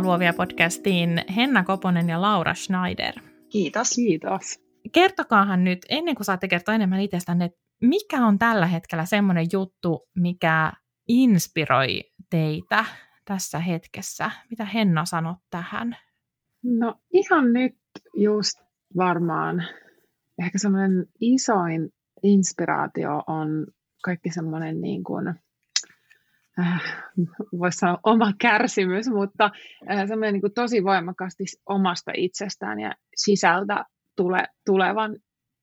Tervetuloa Luovia podcastiin Henna Koponen ja Laura Schneider. Kiitos. Kiitos. Kertokaahan nyt, ennen kuin saatte kertoa enemmän itsestänne, että mikä on tällä hetkellä semmoinen juttu, mikä inspiroi teitä tässä hetkessä? Mitä Henna sanot tähän? No ihan nyt just varmaan ehkä semmoinen isoin inspiraatio on kaikki semmoinen niin kuin, voisi sanoa oma kärsimys, mutta äh, semmoinen niin tosi voimakkaasti omasta itsestään ja sisältä tule, tulevan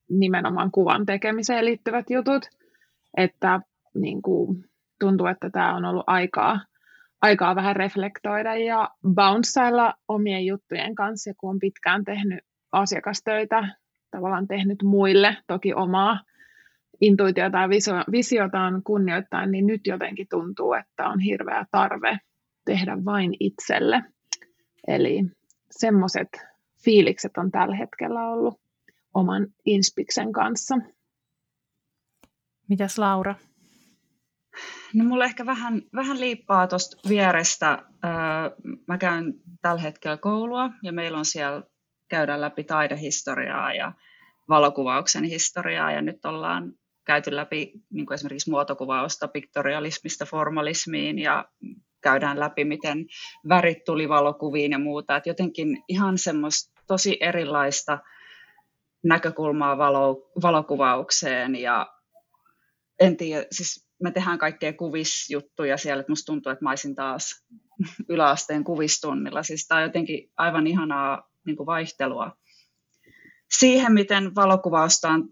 nimenomaan kuvan tekemiseen liittyvät jutut, että niin kuin, tuntuu, että tämä on ollut aikaa, aikaa vähän reflektoida ja bounceilla omien juttujen kanssa, kun on pitkään tehnyt asiakastöitä, tavallaan tehnyt muille, toki omaa intuitiota ja visiotaan kunnioittain, niin nyt jotenkin tuntuu, että on hirveä tarve tehdä vain itselle. Eli semmoiset fiilikset on tällä hetkellä ollut oman Inspiksen kanssa. Mitäs Laura? No mulla ehkä vähän, vähän liippaa tuosta vierestä. Mä käyn tällä hetkellä koulua ja meillä on siellä käydään läpi taidehistoriaa ja valokuvauksen historiaa ja nyt ollaan käyty läpi niin kuin esimerkiksi muotokuvausta piktorialismista formalismiin ja käydään läpi, miten värit tuli valokuviin ja muuta. Et jotenkin ihan semmoista tosi erilaista näkökulmaa valo, valokuvaukseen ja en tiedä, siis me tehdään kaikkea kuvisjuttuja siellä, että musta tuntuu, että mä olisin taas yläasteen kuvistunnilla. Siis tämä on jotenkin aivan ihanaa niin kuin vaihtelua siihen, miten valokuvausta on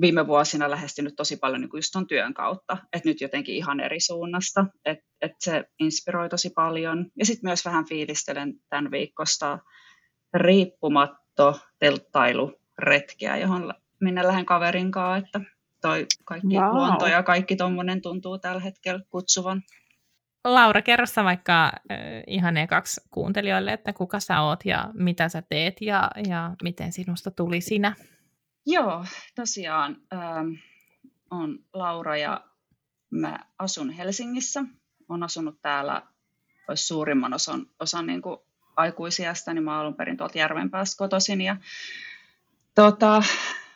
viime vuosina lähestynyt tosi paljon niin kuin just ton työn kautta, että nyt jotenkin ihan eri suunnasta, että et se inspiroi tosi paljon. Ja sitten myös vähän fiilistelen tämän viikosta riippumatto telttailuretkeä, johon minne lähden kaverin kanssa, että toi kaikki wow. luonto ja kaikki tuommoinen tuntuu tällä hetkellä kutsuvan. Laura, kerro sä vaikka äh, ihan ekaksi kuuntelijoille, että kuka sä oot ja mitä sä teet ja, ja miten sinusta tuli sinä? Joo, tosiaan ähm, on Laura ja mä asun Helsingissä. Olen asunut täällä olisi suurimman osan, osan niin kuin aikuisiästä, niin mä alun perin tuolta Järvenpäästä kotoisin. Ja, tota,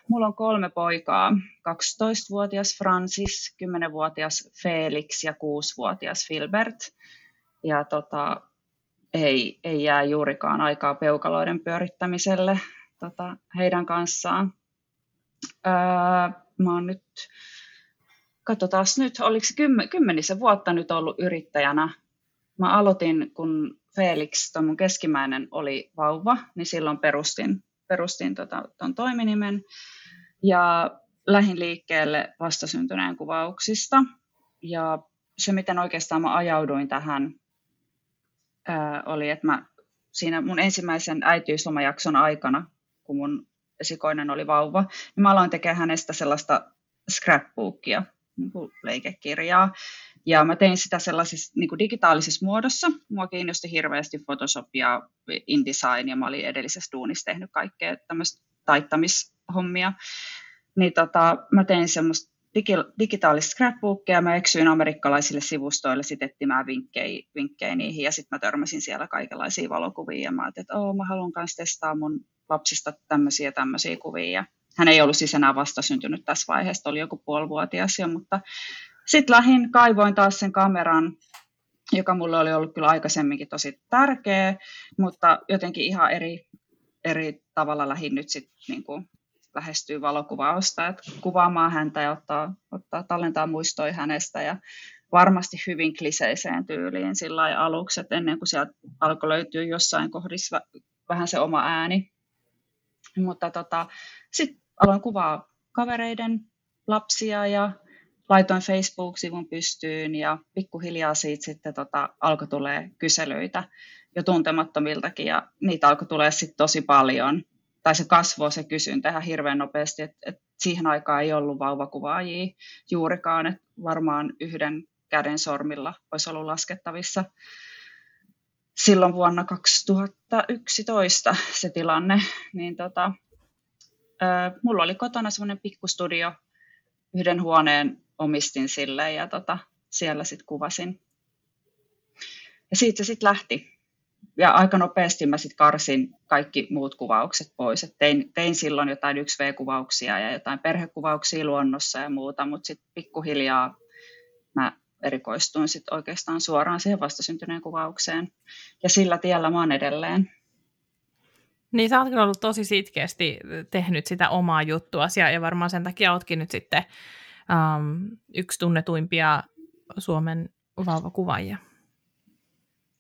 mulla on kolme poikaa, 12-vuotias Francis, 10-vuotias Felix ja 6-vuotias Filbert. Ja tota, ei, ei jää juurikaan aikaa peukaloiden pyörittämiselle tota, heidän kanssaan. Öö, mä oon nyt, katsotaan nyt, oliko kymmen, vuotta nyt ollut yrittäjänä. Mä aloitin, kun Felix, tuon mun keskimmäinen, oli vauva, niin silloin perustin, perustin tota, toiminimen. Ja lähin liikkeelle vastasyntyneen kuvauksista. Ja se, miten oikeastaan mä ajauduin tähän, ää, oli, että mä siinä mun ensimmäisen äitiyslomajakson aikana, kun mun esikoinen oli vauva, niin mä aloin tekemään hänestä sellaista scrapbookia, niin kuin leikekirjaa. Ja mä tein sitä sellaisessa niin kuin digitaalisessa muodossa. Mua kiinnosti hirveästi Photoshop ja InDesign, ja mä olin edellisessä duunissa tehnyt kaikkea tämmöistä taittamishommia. Niin tota, mä tein semmoista digi- digitaalista scrapbookia, ja mä eksyin amerikkalaisille sivustoille sit etsimään vinkkejä, vinkkejä niihin, ja sitten mä törmäsin siellä kaikenlaisia valokuvia, ja mä ajattelin, että oh, mä haluan myös testaa mun lapsista tämmöisiä tämmöisiä kuvia. Ja hän ei ollut siis enää vastasyntynyt tässä vaiheessa, oli joku puolivuotias jo, mutta sitten lähin, kaivoin taas sen kameran, joka mulle oli ollut kyllä aikaisemminkin tosi tärkeä, mutta jotenkin ihan eri, eri tavalla lähin nyt sitten niin kuin lähestyy valokuvausta, että kuvaamaan häntä ja ottaa, ottaa tallentaa muistoja hänestä ja varmasti hyvin kliseiseen tyyliin sillä aluksi, että ennen kuin sieltä alkoi löytyä jossain kohdissa vähän se oma ääni, mutta tota, sitten aloin kuvaa kavereiden lapsia ja laitoin Facebook-sivun pystyyn ja pikkuhiljaa siitä sitten tota, alkoi tulee kyselyitä jo tuntemattomiltakin ja niitä alkoi tulee sitten tosi paljon. Tai se kasvoi se kysyntä ihan hirveän nopeasti, että et siihen aikaan ei ollut vauvakuvaajia juurikaan, että varmaan yhden käden sormilla olisi ollut laskettavissa silloin vuonna 2011 se tilanne, niin tota, mulla oli kotona semmoinen pikkustudio, yhden huoneen omistin sille ja tota, siellä sitten kuvasin. Ja siitä se sitten lähti. ja aika nopeasti mä sitten karsin kaikki muut kuvaukset pois. Et tein, tein silloin jotain 1V-kuvauksia ja jotain perhekuvauksia luonnossa ja muuta, mutta sitten pikkuhiljaa mä erikoistuin sit oikeastaan suoraan siihen vastasyntyneen kuvaukseen. Ja sillä tiellä mä oon edelleen. Niin sä oot kyllä ollut tosi sitkeästi tehnyt sitä omaa juttua ja, ja varmaan sen takia ootkin nyt sitten um, yksi tunnetuimpia Suomen vauvakuvaajia.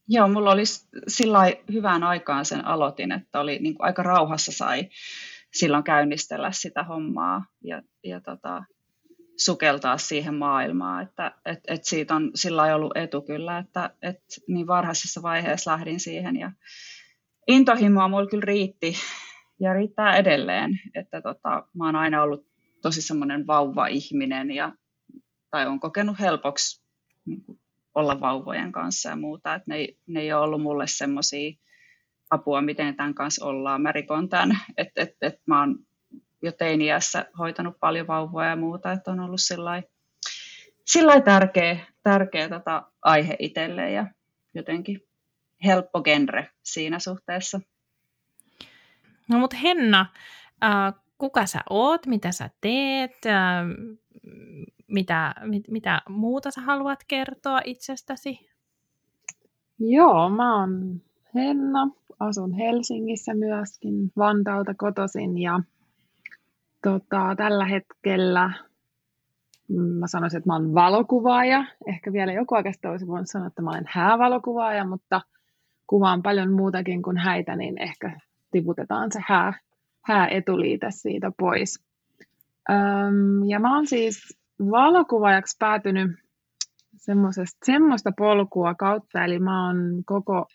Joo, mulla oli sillä hyvään aikaan sen aloitin, että oli niin kuin aika rauhassa sai silloin käynnistellä sitä hommaa ja, ja tota, sukeltaa siihen maailmaan, että et, et siitä on sillä ollut etu kyllä, että et niin varhaisessa vaiheessa lähdin siihen ja intohimoa mulla kyllä riitti ja riittää edelleen, että tota, mä oon aina ollut tosi semmoinen vauva-ihminen ja, tai on kokenut helpoksi niin kuin olla vauvojen kanssa ja muuta, että ne, ne ei ole ollut mulle semmoisia apua, miten tämän kanssa ollaan. Mä rikon tämän, että et, et mä oon jo teiniässä hoitanut paljon vauvoja ja muuta, että on ollut sillä tärkeä, tärkeä tota aihe itselle ja jotenkin helppo genre siinä suhteessa. No mutta Henna, äh, kuka sä oot, mitä sä teet, äh, mitä, mit, mitä muuta sä haluat kertoa itsestäsi? Joo, mä oon Henna, asun Helsingissä myöskin, Vantaalta kotoisin ja tota, tällä hetkellä mm, mä sanoisin, että mä oon valokuvaaja. Ehkä vielä joku oikeastaan olisi voinut sanoa, että mä olen häävalokuvaaja, mutta kuvaan paljon muutakin kuin häitä, niin ehkä tiputetaan se hää, hääetuliite siitä pois. Öm, ja mä oon siis valokuvaajaksi päätynyt semmoista polkua kautta, eli mä oon koko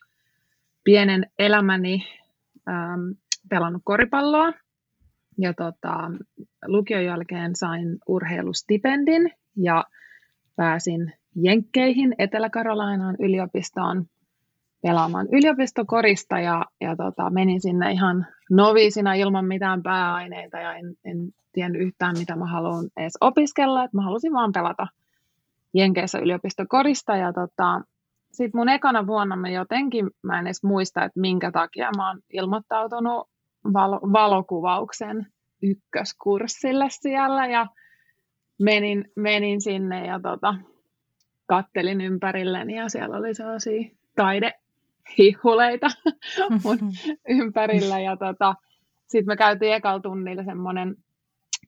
pienen elämäni ähm, pelannut koripalloa ja tota, lukion jälkeen sain urheilustipendin ja pääsin Jenkkeihin Etelä-Karolainaan yliopistoon pelaamaan yliopistokorista ja, ja tota, menin sinne ihan noviisina ilman mitään pääaineita ja en, en tiennyt yhtään, mitä mä haluan edes opiskella, että mä halusin vaan pelata Jenkeissä yliopistokorista ja tota, sitten mun ekana vuonna mä jotenkin, mä en edes muista, että minkä takia mä oon ilmoittautunut valo, valokuvauksen ykköskurssille siellä ja menin, menin sinne ja tota, kattelin ympärilleni ja siellä oli sellaisia taidehihuleita mun ympärillä ja tota, sitten me käytiin ekalla tunnilla semmoinen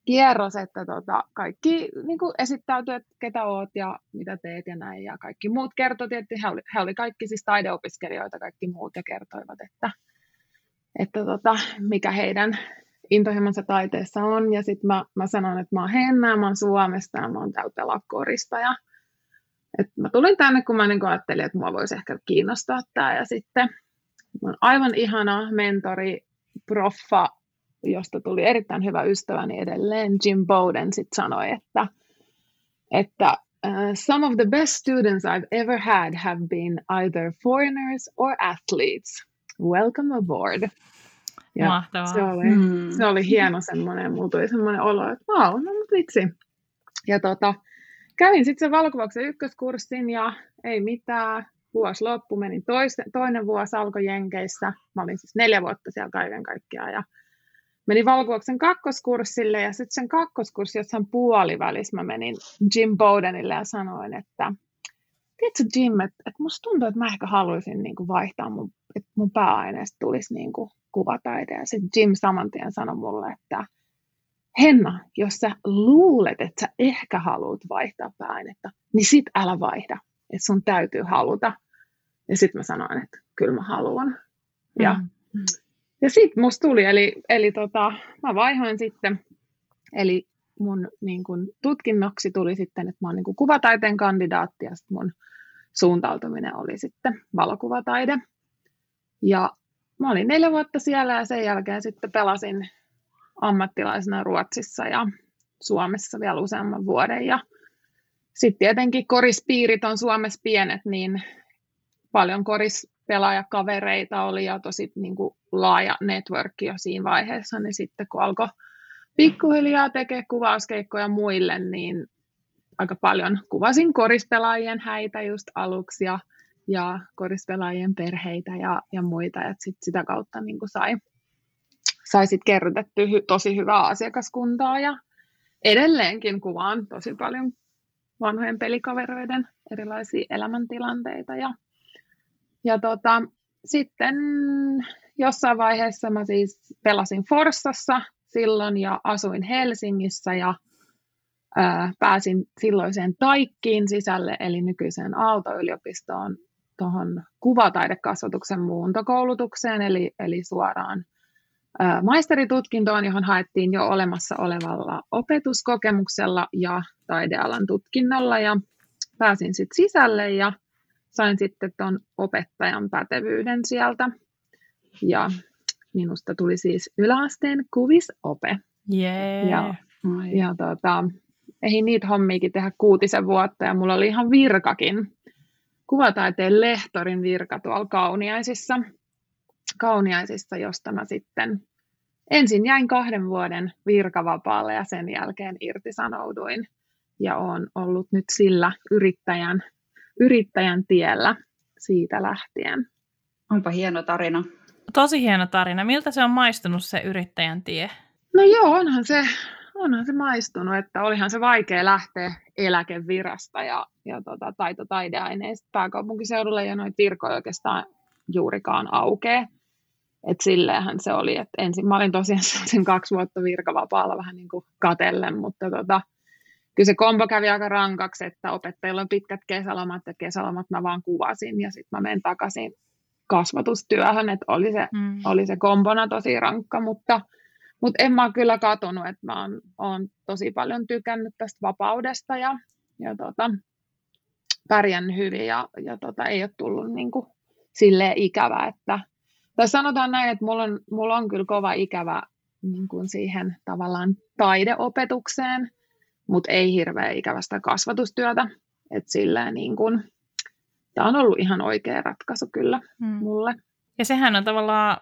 kierros, että tota, kaikki niin esittäytyi, että ketä oot ja mitä teet ja näin. Ja kaikki muut kertoi, että he oli, he oli kaikki siis taideopiskelijoita, kaikki muut ja kertoivat, että, että tota, mikä heidän intohimonsa taiteessa on. Ja sitten mä, mä sanon, että mä oon Henna, mä oon Suomesta ja mä oon täällä pelakorista. Ja, et mä tulin tänne, kun mä niin ajattelin, että mua voisi ehkä kiinnostaa tämä. Ja sitten mun aivan ihana mentori, proffa josta tuli erittäin hyvä ystäväni edelleen, Jim Bowden sitten sanoi, että, että uh, some of the best students I've ever had have been either foreigners or athletes. Welcome aboard. Ja Mahtavaa. Se oli, mm. se oli hieno semmoinen, mulla tuli semmoinen olo, että vau, wow, no mutta vitsi. Ja tota, kävin sitten sen valokuvauksen ykköskurssin ja ei mitään, vuosi loppu, menin tois, toinen vuosi alkoi Jenkeissä. Mä olin siis neljä vuotta siellä kaiken kaikkiaan ja menin valokuvauksen kakkoskurssille ja sitten sen kakkoskurssin jossain puolivälissä mä menin Jim Bowdenille ja sanoin, että tiedätkö Jim, että, että musta tuntuu, että mä ehkä haluaisin niin kuin vaihtaa mun, että mun pääaineesta tulisi niin kuin kuvataide. Ja sitten Jim saman tien sanoi mulle, että Henna, jos sä luulet, että sä ehkä haluat vaihtaa pääainetta, niin sit älä vaihda. Että sun täytyy haluta. Ja sitten mä sanoin, että kyllä mä haluan. Ja mm. Ja sitten musta tuli, eli, eli tota, mä vaihoin sitten, eli mun niin kun, tutkinnoksi tuli sitten, että mä oon niin kun, kuvataiteen kandidaatti ja sitten mun suuntautuminen oli sitten valokuvataide. Ja mä olin neljä vuotta siellä ja sen jälkeen sitten pelasin ammattilaisena Ruotsissa ja Suomessa vielä useamman vuoden. Ja sitten tietenkin korispiirit on Suomessa pienet, niin paljon koris, pelaajakavereita oli ja tosi niin kuin, laaja network jo siinä vaiheessa, niin sitten kun alkoi pikkuhiljaa tekemään kuvauskeikkoja muille, niin aika paljon kuvasin korispelaajien häitä just aluksi ja ja korispelaajien perheitä ja, ja muita, että sit sitä kautta niin sai, sai sit kerrytetty hy, tosi hyvää asiakaskuntaa ja edelleenkin kuvaan tosi paljon vanhojen pelikavereiden erilaisia elämäntilanteita ja, ja tota, sitten jossain vaiheessa mä siis pelasin Forssassa silloin ja asuin Helsingissä ja ää, pääsin silloiseen Taikkiin sisälle, eli nykyiseen Aalto-yliopistoon tuohon kuvataidekasvatuksen muuntokoulutukseen, eli, eli suoraan ää, maisteritutkintoon, johon haettiin jo olemassa olevalla opetuskokemuksella ja taidealan tutkinnolla, ja pääsin sitten sisälle ja sain sitten tuon opettajan pätevyyden sieltä. Ja minusta tuli siis yläasteen kuvisope. Yeah. Ja, ja tota, eihin niitä hommiikin tehdä kuutisen vuotta ja mulla oli ihan virkakin. Kuvataiteen lehtorin virka tuolla Kauniaisissa, Kauniaisissa, josta mä sitten ensin jäin kahden vuoden virkavapaalle ja sen jälkeen irtisanouduin. Ja olen ollut nyt sillä yrittäjän, yrittäjän tiellä siitä lähtien. Onpa hieno tarina. Tosi hieno tarina. Miltä se on maistunut se yrittäjän tie? No joo, onhan se, onhan se maistunut, että olihan se vaikea lähteä eläkevirasta ja, ja tota, taito taideaineista pääkaupunkiseudulle ja noita virkoja oikeastaan juurikaan aukee. Et silleenhän se oli, että ensin mä olin tosiaan sen kaksi vuotta virkavapaalla vähän niin kuin katellen, mutta tota, kyllä se kombo kävi aika rankaksi, että opettajilla on pitkät kesälomat ja kesälomat mä vaan kuvasin ja sitten mä menen takaisin kasvatustyöhön, että oli se, mm. oli se kombona tosi rankka, mutta, mutta en mä kyllä katunut, että mä oon, oon tosi paljon tykännyt tästä vapaudesta ja, ja tota, pärjännyt hyvin ja, ja tota, ei ole tullut niin kuin, silleen ikävä, että tai sanotaan näin, että mulla on, mulla on kyllä kova ikävä niin kuin siihen tavallaan taideopetukseen, mutta ei hirveän ikävästä kasvatustyötä. Että silleen niin kuin, tämä on ollut ihan oikea ratkaisu kyllä hmm. mulle. Ja sehän on tavallaan,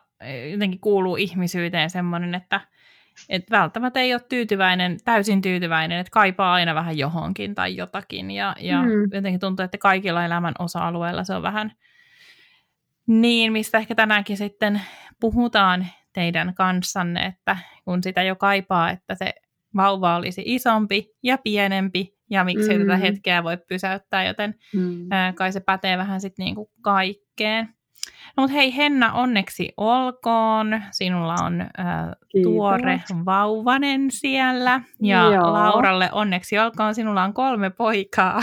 jotenkin kuuluu ihmisyyteen semmoinen, että et välttämättä ei ole tyytyväinen, täysin tyytyväinen, että kaipaa aina vähän johonkin tai jotakin. Ja, ja hmm. jotenkin tuntuu, että kaikilla elämän osa-alueilla se on vähän niin, mistä ehkä tänäänkin sitten puhutaan teidän kanssanne, että kun sitä jo kaipaa, että se vauva olisi isompi ja pienempi, ja miksi mm. tätä hetkeä voi pysäyttää, joten mm. ää, kai se pätee vähän sitten niinku kaikkeen. No, mutta hei Henna, onneksi olkoon. Sinulla on ää, tuore vauvanen siellä. Ja Joo. Lauralle onneksi olkoon, sinulla on kolme poikaa.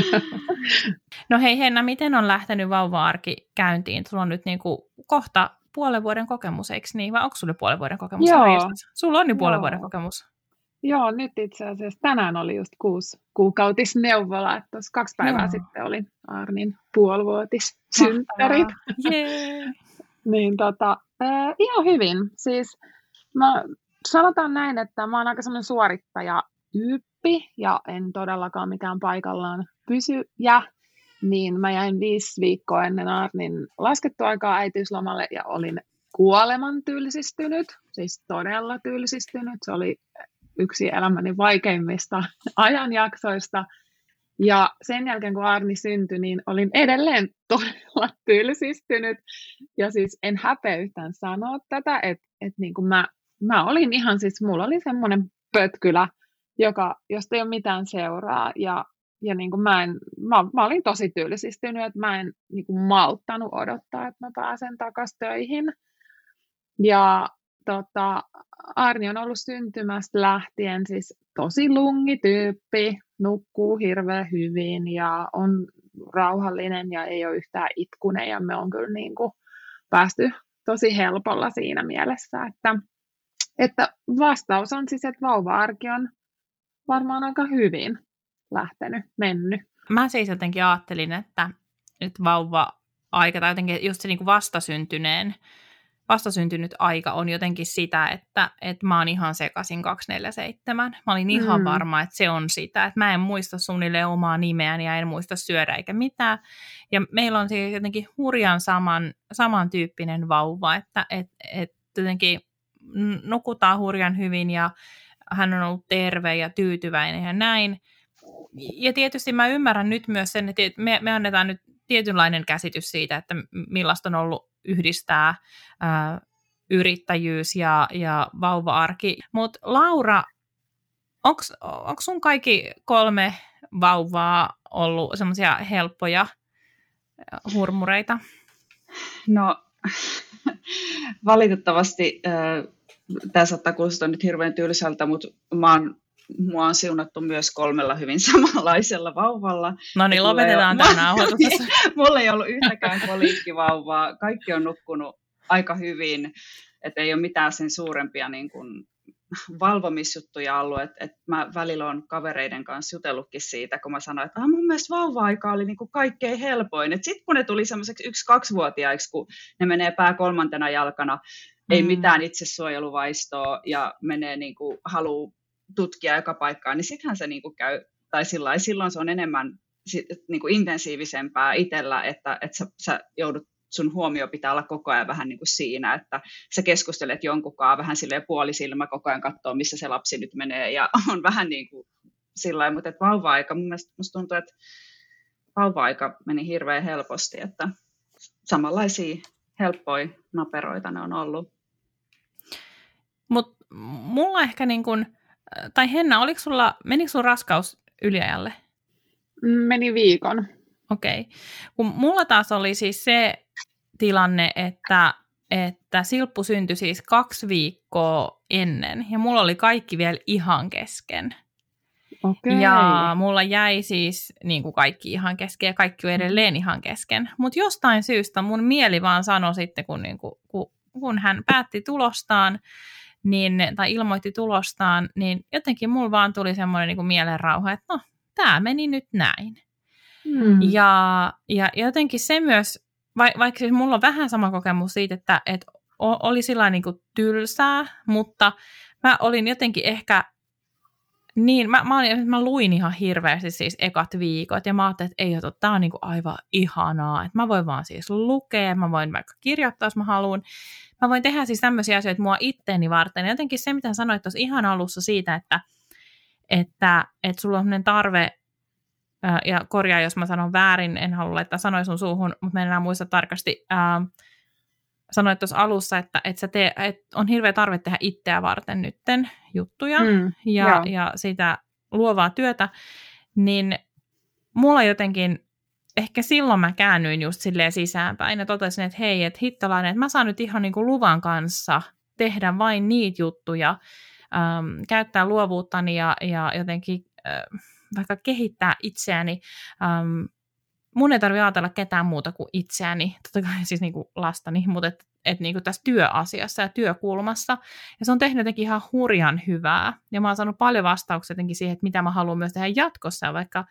no hei Henna, miten on lähtenyt vauva-arki käyntiin? Sulla on nyt niinku kohta puolen vuoden kokemus, eikö niin? Vai onko sulla puolen vuoden kokemus? Joo. Sulla on jo puolen Joo. vuoden kokemus. Joo, nyt itse asiassa tänään oli just kuusi kuukautisneuvola, että tuossa kaksi päivää Joo. sitten oli Arnin puolivuotis synttärit. Niin tota, äh, ihan hyvin. Siis mä, sanotaan näin, että mä oon aika semmoinen suorittajatyyppi ja en todellakaan mikään paikallaan pysyjä. Niin mä jäin viisi viikkoa ennen Arnin laskettua aikaa äitiyslomalle ja olin kuoleman tylsistynyt, siis todella tylsistynyt. Se oli yksi elämäni vaikeimmista ajanjaksoista. Ja sen jälkeen, kun Arni syntyi, niin olin edelleen todella tylsistynyt. Ja siis en häpeä yhtään sanoa tätä, että, että niin kuin mä, mä olin ihan siis, mulla oli semmoinen pötkylä, joka, josta ei ole mitään seuraa. Ja, ja niin kuin mä, en, mä, mä olin tosi tylsistynyt, että mä en niin kuin malttanut odottaa, että mä pääsen takaisin töihin. Ja tota, Arni on ollut syntymästä lähtien siis tosi lungityyppi, nukkuu hirveän hyvin ja on rauhallinen ja ei ole yhtään itkunen ja me on kyllä niin kuin päästy tosi helpolla siinä mielessä, että, että vastaus on siis, että vauva-arki on varmaan aika hyvin lähtenyt, mennyt. Mä siis jotenkin ajattelin, että nyt vauva-aika tai jotenkin just se niin kuin vastasyntyneen vastasyntynyt aika on jotenkin sitä, että, että mä oon ihan sekasin 247. Mä olin ihan mm. varma, että se on sitä, että mä en muista suunnilleen omaa nimeäni ja en muista syödä eikä mitään. Ja meillä on siis jotenkin hurjan saman, samantyyppinen vauva, että et, et jotenkin nukutaan hurjan hyvin ja hän on ollut terve ja tyytyväinen ja näin. Ja tietysti mä ymmärrän nyt myös sen, että me, me annetaan nyt tietynlainen käsitys siitä, että millaista on ollut yhdistää ää, yrittäjyys ja, ja vauva-arki. Mutta Laura, onko sun kaikki kolme vauvaa ollut semmoisia helppoja hurmureita? No, valitettavasti äh, tämä saattaa kuulostaa nyt hirveän tylsältä, mutta mä oon mua on siunattu myös kolmella hyvin samanlaisella vauvalla. No niin, lopetetaan tämä nauhoitus. Mulla ei ollut yhtäkään koliikkivauvaa. Kaikki on nukkunut aika hyvin, että ei ole mitään sen suurempia niin kuin, valvomisjuttuja ollut, että, että mä välillä on kavereiden kanssa jutellutkin siitä, kun mä sanoin, että ah, mun mielestä vauva-aika oli niin kuin kaikkein helpoin. Sitten kun ne tuli semmoiseksi yksi-kaksivuotiaiksi, kun ne menee pää kolmantena jalkana, ei mm. mitään itsesuojeluvaistoa ja menee niin kuin, haluu tutkia joka paikkaan, niin sittenhän se niin kuin käy, tai sillä silloin se on enemmän niin kuin intensiivisempää itsellä, että, että sä, sä joudut sun huomio pitää olla koko ajan vähän niin kuin siinä, että sä keskustelet jonkunkaan vähän silleen puolisilmä koko ajan katsoa, missä se lapsi nyt menee ja on vähän niin kuin sillä mutta että vauva-aika, mun mielestä musta tuntuu, että vauva-aika meni hirveän helposti, että samanlaisia helppoja naperoita ne on ollut. Mutta mulla ehkä niin kuin, tai Henna, oliko sulla, menikö sun raskaus yliajalle? Meni viikon. Okei. Okay. Kun mulla taas oli siis se tilanne, että, että Silppu syntyi siis kaksi viikkoa ennen, ja mulla oli kaikki vielä ihan kesken. Okay. Ja mulla jäi siis niin kuin kaikki ihan kesken ja kaikki on edelleen ihan kesken. Mutta jostain syystä mun mieli vaan sanoi sitten, kun, niin kuin, kun, kun hän päätti tulostaan, niin, tai ilmoitti tulostaan, niin jotenkin mulla vaan tuli semmoinen niin mielenrauha, että no, tämä meni nyt näin. Hmm. Ja, ja jotenkin se myös, vaikka siis mulla on vähän sama kokemus siitä, että, että oli sillä niin kuin tylsää, mutta mä olin jotenkin ehkä niin, mä, mä, olin, mä luin ihan hirveästi siis ekat viikot ja mä ajattelin, että ei, tämä on niin kuin aivan ihanaa, että mä voin vaan siis lukea, mä voin vaikka kirjoittaa, jos mä haluan. Mä voin tehdä siis tämmöisiä asioita mua itteeni varten. Ja jotenkin se, mitä sanoit tuossa ihan alussa siitä, että, että, että sulla on tarve ja korjaa, jos mä sanon väärin, en halua laittaa sanoja sun suuhun, mutta mä en enää muista tarkasti. Sanoit tuossa alussa, että, että, sä tee, että on hirveä tarve tehdä itseä varten nytten juttuja mm, ja, ja sitä luovaa työtä, niin mulla jotenkin, ehkä silloin mä käännyin just silleen sisäänpäin ja totesin, että hei, että hittalainen, että mä saan nyt ihan niin kuin luvan kanssa tehdä vain niitä juttuja, äm, käyttää luovuuttani ja, ja jotenkin äh, vaikka kehittää itseäni. Um, mun ei tarvitse ajatella ketään muuta kuin itseäni, totta kai siis niinku lastani, mutta et, et niinku tässä työasiassa ja työkulmassa. Ja se on tehnyt jotenkin ihan hurjan hyvää. Ja mä oon saanut paljon vastauksia jotenkin siihen, että mitä mä haluan myös tehdä jatkossa, vaikka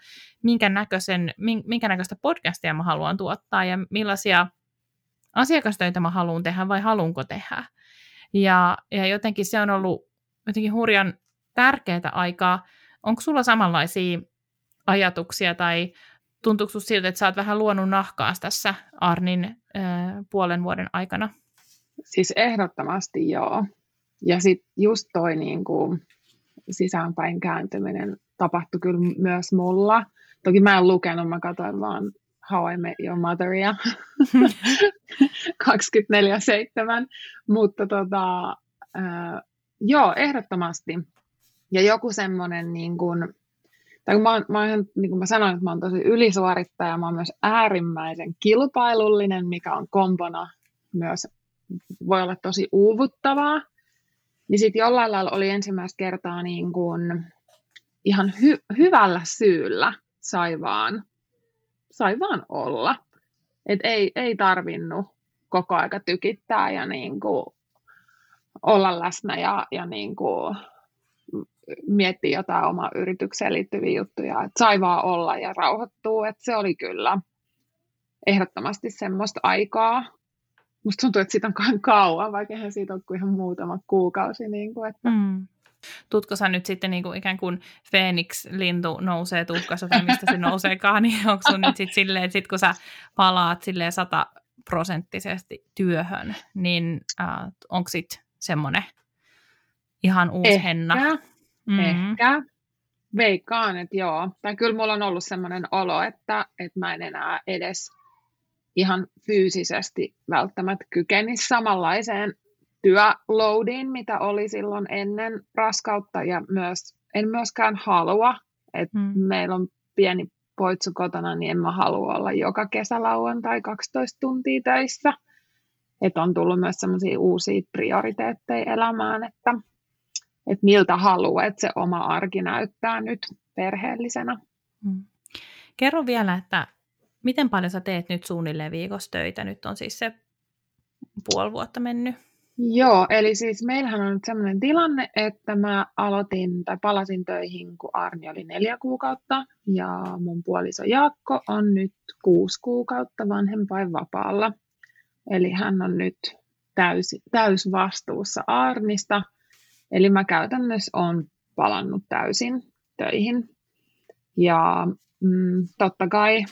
minkä, näköisen, minkä näköistä podcastia mä haluan tuottaa ja millaisia asiakastöitä mä haluan tehdä vai haluanko tehdä. Ja, ja jotenkin se on ollut jotenkin hurjan tärkeää aikaa Onko sulla samanlaisia ajatuksia tai tuntuuko siltä, että sä oot vähän luonut nahkaas tässä Arnin äh, puolen vuoden aikana? Siis ehdottomasti joo. Ja sitten just toi niin kuin sisäänpäin kääntyminen tapahtui kyllä myös mulla. Toki mä en lukenut, mä katsoin vaan How I Met Your Motheria 24-7, mutta tota, äh, joo, ehdottomasti. Ja joku semmoinen, niin kuin, tai mä, mä, niin kuin mä sanoin, että mä oon tosi ylisuorittaja, mä oon myös äärimmäisen kilpailullinen, mikä on kompona myös, voi olla tosi uuvuttavaa. Niin sitten jollain lailla oli ensimmäistä kertaa niin kuin ihan hy- hyvällä syyllä sai vaan, sai vaan olla. Et ei, ei tarvinnut koko aika tykittää ja niin kuin olla läsnä ja, ja niin kuin miettiä jotain omaa yritykseen liittyviä juttuja, että sai vaan olla ja rauhoittuu, että se oli kyllä ehdottomasti semmoista aikaa. Musta tuntuu, että siitä on kauan, vaikka eihän siitä ole kuin ihan muutama kuukausi. Niin kuin, että... mm. Tutko sä nyt sitten niin kuin ikään kuin Phoenix-lintu nousee tuhkassa tai mistä se nouseekaan, niin onko sun nyt sitten silleen, että sit kun sä palaat silleen sataprosenttisesti työhön, niin äh, onko sitten semmoinen ihan uusi Ehkä. Henna? Mm. Ehkä. Veikkaan, että joo. Tai kyllä mulla on ollut sellainen olo, että, että mä en enää edes ihan fyysisesti välttämättä kykenisi samanlaiseen työloadiin, mitä oli silloin ennen raskautta ja myös, en myöskään halua, että hmm. meillä on pieni poitsu kotona, niin en mä halua olla joka kesä lauantai 12 tuntia töissä. Että on tullut myös sellaisia uusia prioriteetteja elämään, että, että miltä haluaa, että se oma arki näyttää nyt perheellisenä. Hmm. Kerro vielä, että miten paljon sä teet nyt suunnilleen viikossa töitä? Nyt on siis se puoli vuotta mennyt. Joo, eli siis meillähän on nyt sellainen tilanne, että mä aloitin tai palasin töihin, kun Arni oli neljä kuukautta ja mun puoliso Jaakko on nyt kuusi kuukautta vanhempainvapaalla. Eli hän on nyt täys, täysvastuussa Arnista. Eli mä käytännössä on palannut täysin töihin. Ja mm, totta kai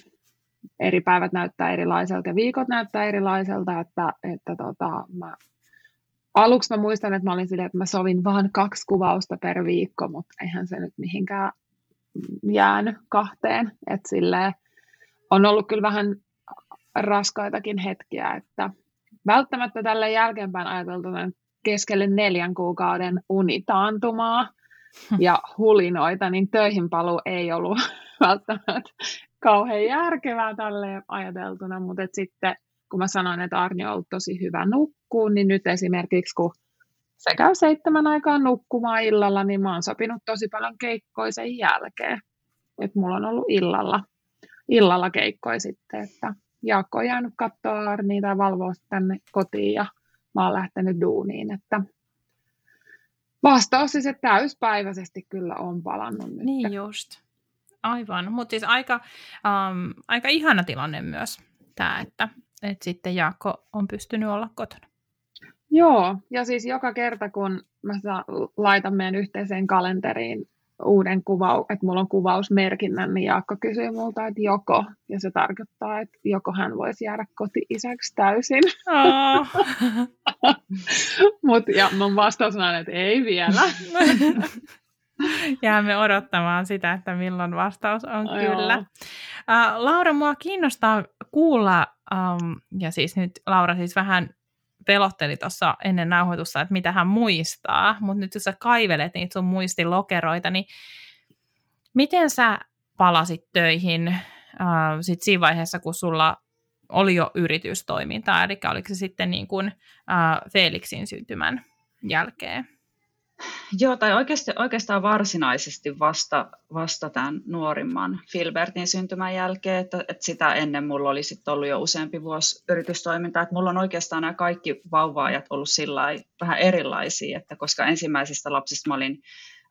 eri päivät näyttää erilaiselta ja viikot näyttää erilaiselta, että, että tota, mä aluksi mä muistan, että mä olin silleen, että mä sovin vaan kaksi kuvausta per viikko, mutta eihän se nyt mihinkään jäänyt kahteen. Että silleen, on ollut kyllä vähän raskaitakin hetkiä, että välttämättä tällä jälkeenpäin ajateltuna keskelle neljän kuukauden unitaantumaa ja hulinoita, niin töihin paluu ei ollut välttämättä kauhean järkevää tälle ajateltuna, mutta sitten kun mä sanoin, että Arni on ollut tosi hyvä nukkuun, niin nyt esimerkiksi kun se käy seitsemän aikaa nukkumaan illalla, niin mä oon sopinut tosi paljon keikkoja sen jälkeen. Että mulla on ollut illalla, illalla keikkoja sitten, että Jaakko on jäänyt katsoa Arnia tai valvoa tänne kotiin ja mä oon lähtenyt duuniin, että vastaus siis, että täyspäiväisesti kyllä on palannut nyt. Niin just, aivan. Mutta siis aika, um, aika ihana tilanne myös tämä, että että sitten Jaakko on pystynyt olla kotona. Joo, ja siis joka kerta kun mä laitan meidän yhteiseen kalenteriin uuden kuvaus, että mulla on kuvausmerkinnän, niin Jaakko kysyy multa, että joko, ja se tarkoittaa, että joko hän voisi jäädä koti-isäksi täysin. Oh. Mut, ja mun vastaus on, että ei vielä. Jäämme odottamaan sitä, että milloin vastaus on oh, kyllä. Uh, Laura, mua kiinnostaa kuulla Um, ja siis nyt Laura siis vähän pelotteli tuossa ennen nauhoitusta, että mitä hän muistaa, mutta nyt jos sä kaivelet niitä sun muistilokeroita, niin miten sä palasit töihin uh, sit siinä vaiheessa, kun sulla oli jo yritystoimintaa, eli oliko se sitten niin kuin, uh, Felixin syntymän jälkeen? Joo, tai oikeasti, oikeastaan varsinaisesti vasta, vasta tämän nuorimman Filbertin syntymän jälkeen, että, että sitä ennen mulla oli sitten ollut jo useampi vuosi yritystoimintaa, että mulla on oikeastaan nämä kaikki vauvaajat ollut sillä vähän erilaisia, että koska ensimmäisistä lapsista mä olin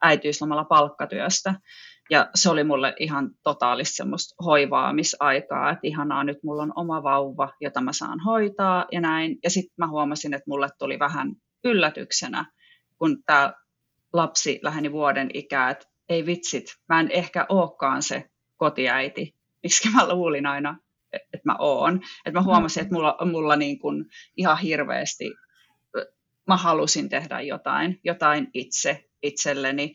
äitiyslomalla palkkatyöstä, ja se oli mulle ihan totaalista semmoista hoivaamisaikaa, että ihanaa, nyt mulla on oma vauva, jota mä saan hoitaa ja näin. Ja sitten mä huomasin, että mulle tuli vähän yllätyksenä, kun tämä lapsi läheni vuoden ikää, että ei vitsit, mä en ehkä olekaan se kotiäiti, miksi mä luulin aina, että mä oon. Että mä huomasin, että mulla, mulla niin kuin ihan hirveästi, mä halusin tehdä jotain, jotain itse itselleni.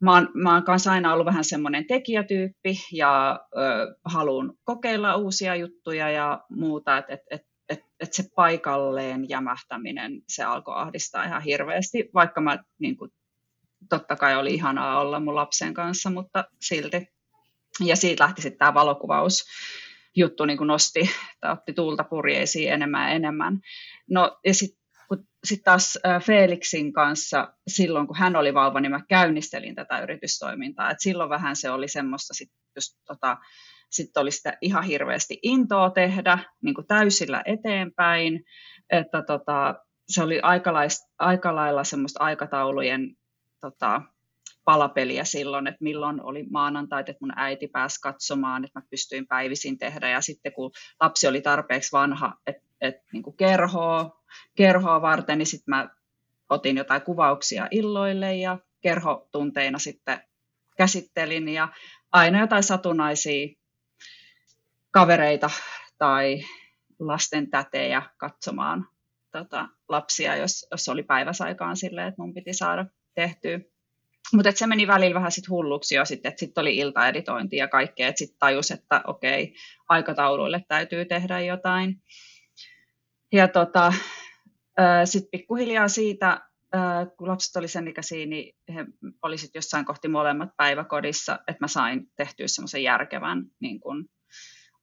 Mä oon, mä oon kanssa aina ollut vähän semmoinen tekijätyyppi ja haluan kokeilla uusia juttuja ja muuta, että et, et, et, et se paikalleen jämähtäminen, se alkoi ahdistaa ihan hirveästi, vaikka mä niin kuin, totta kai oli ihanaa olla mun lapsen kanssa, mutta silti. Ja siitä lähti sitten tämä valokuvaus juttu niin kuin nosti tai otti tuulta purjeisiin enemmän ja enemmän. No ja sitten sit taas Felixin kanssa silloin, kun hän oli vauva, niin mä käynnistelin tätä yritystoimintaa. Et silloin vähän se oli semmoista, sit, just, tota, sitten oli sitä ihan hirveästi intoa tehdä niin kuin täysillä eteenpäin. Että tota, se oli aika lailla semmoista aikataulujen tota, palapeliä silloin, että milloin oli maanantai, että mun äiti pääsi katsomaan, että mä pystyin päivisin tehdä. Ja sitten kun lapsi oli tarpeeksi vanha, että, että niin kerhoa, kerhoa varten, niin sitten mä otin jotain kuvauksia illoille ja kerhotunteina sitten käsittelin ja aina jotain satunnaisia kavereita tai lasten tätejä katsomaan tota, lapsia, jos, jos oli päiväsaikaan silleen, että mun piti saada tehtyä. mutta se meni välillä vähän sit hulluksi jo sitten, että sitten oli iltaeditointi ja kaikkea, että sitten tajus, että okei, aikatauluille täytyy tehdä jotain. Ja tota, sitten pikkuhiljaa siitä, kun lapset oli sen ikäisiä, niin he olisit jossain kohti molemmat päiväkodissa, että mä sain tehtyä semmoisen järkevän niin kun,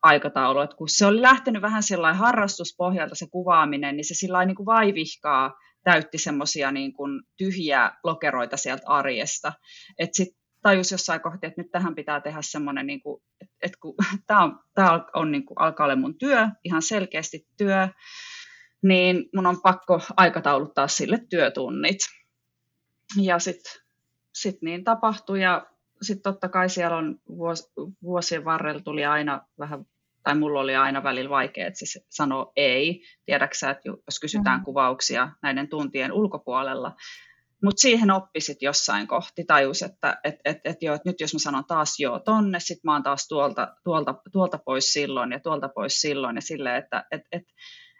aikataulu. Et kun se oli lähtenyt vähän sellainen harrastuspohjalta se kuvaaminen, niin se sillä niin vaivihkaa täytti semmoisia niin tyhjiä lokeroita sieltä arjesta. Että sitten tajus jossain kohti, että nyt tähän pitää tehdä semmoinen, niin kuin, että, että kun tämä on, tämä on niin kuin, alkaa olla mun työ, ihan selkeästi työ, niin mun on pakko aikatauluttaa sille työtunnit. Ja sitten sit niin tapahtui ja sitten totta kai siellä on vuos, vuosien varrella tuli aina vähän, tai mulla oli aina välillä vaikea, että siis sanoo ei. Tiedäksä, että jos kysytään mm. kuvauksia näiden tuntien ulkopuolella, mutta siihen oppisit jossain kohti, tajus, että et, et, et jo, et nyt jos mä sanon taas joo tonne, sit mä oon taas tuolta, tuolta, tuolta pois silloin ja tuolta pois silloin ja silleen, että et, et,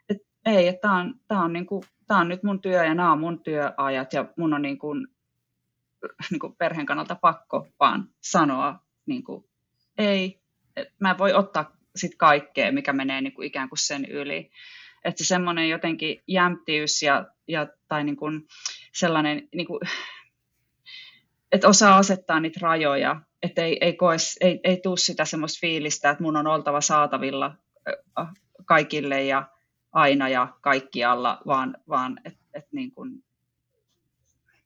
et, ei, että tämä on, tää on, niinku, tää on nyt mun työ ja nämä on mun työajat ja mun on niinku, niinku perheen kannalta pakko vaan sanoa niinku, ei, mä en voi ottaa sit kaikkea, mikä menee niinku ikään kuin sen yli. Että se semmoinen jotenkin jämptiys ja, ja tai niinku sellainen, niinku, että osaa asettaa niitä rajoja, että ei, ei, koe, ei, ei tule sitä semmoista fiilistä, että mun on oltava saatavilla kaikille ja aina ja kaikkialla, vaan, vaan että et niin kuin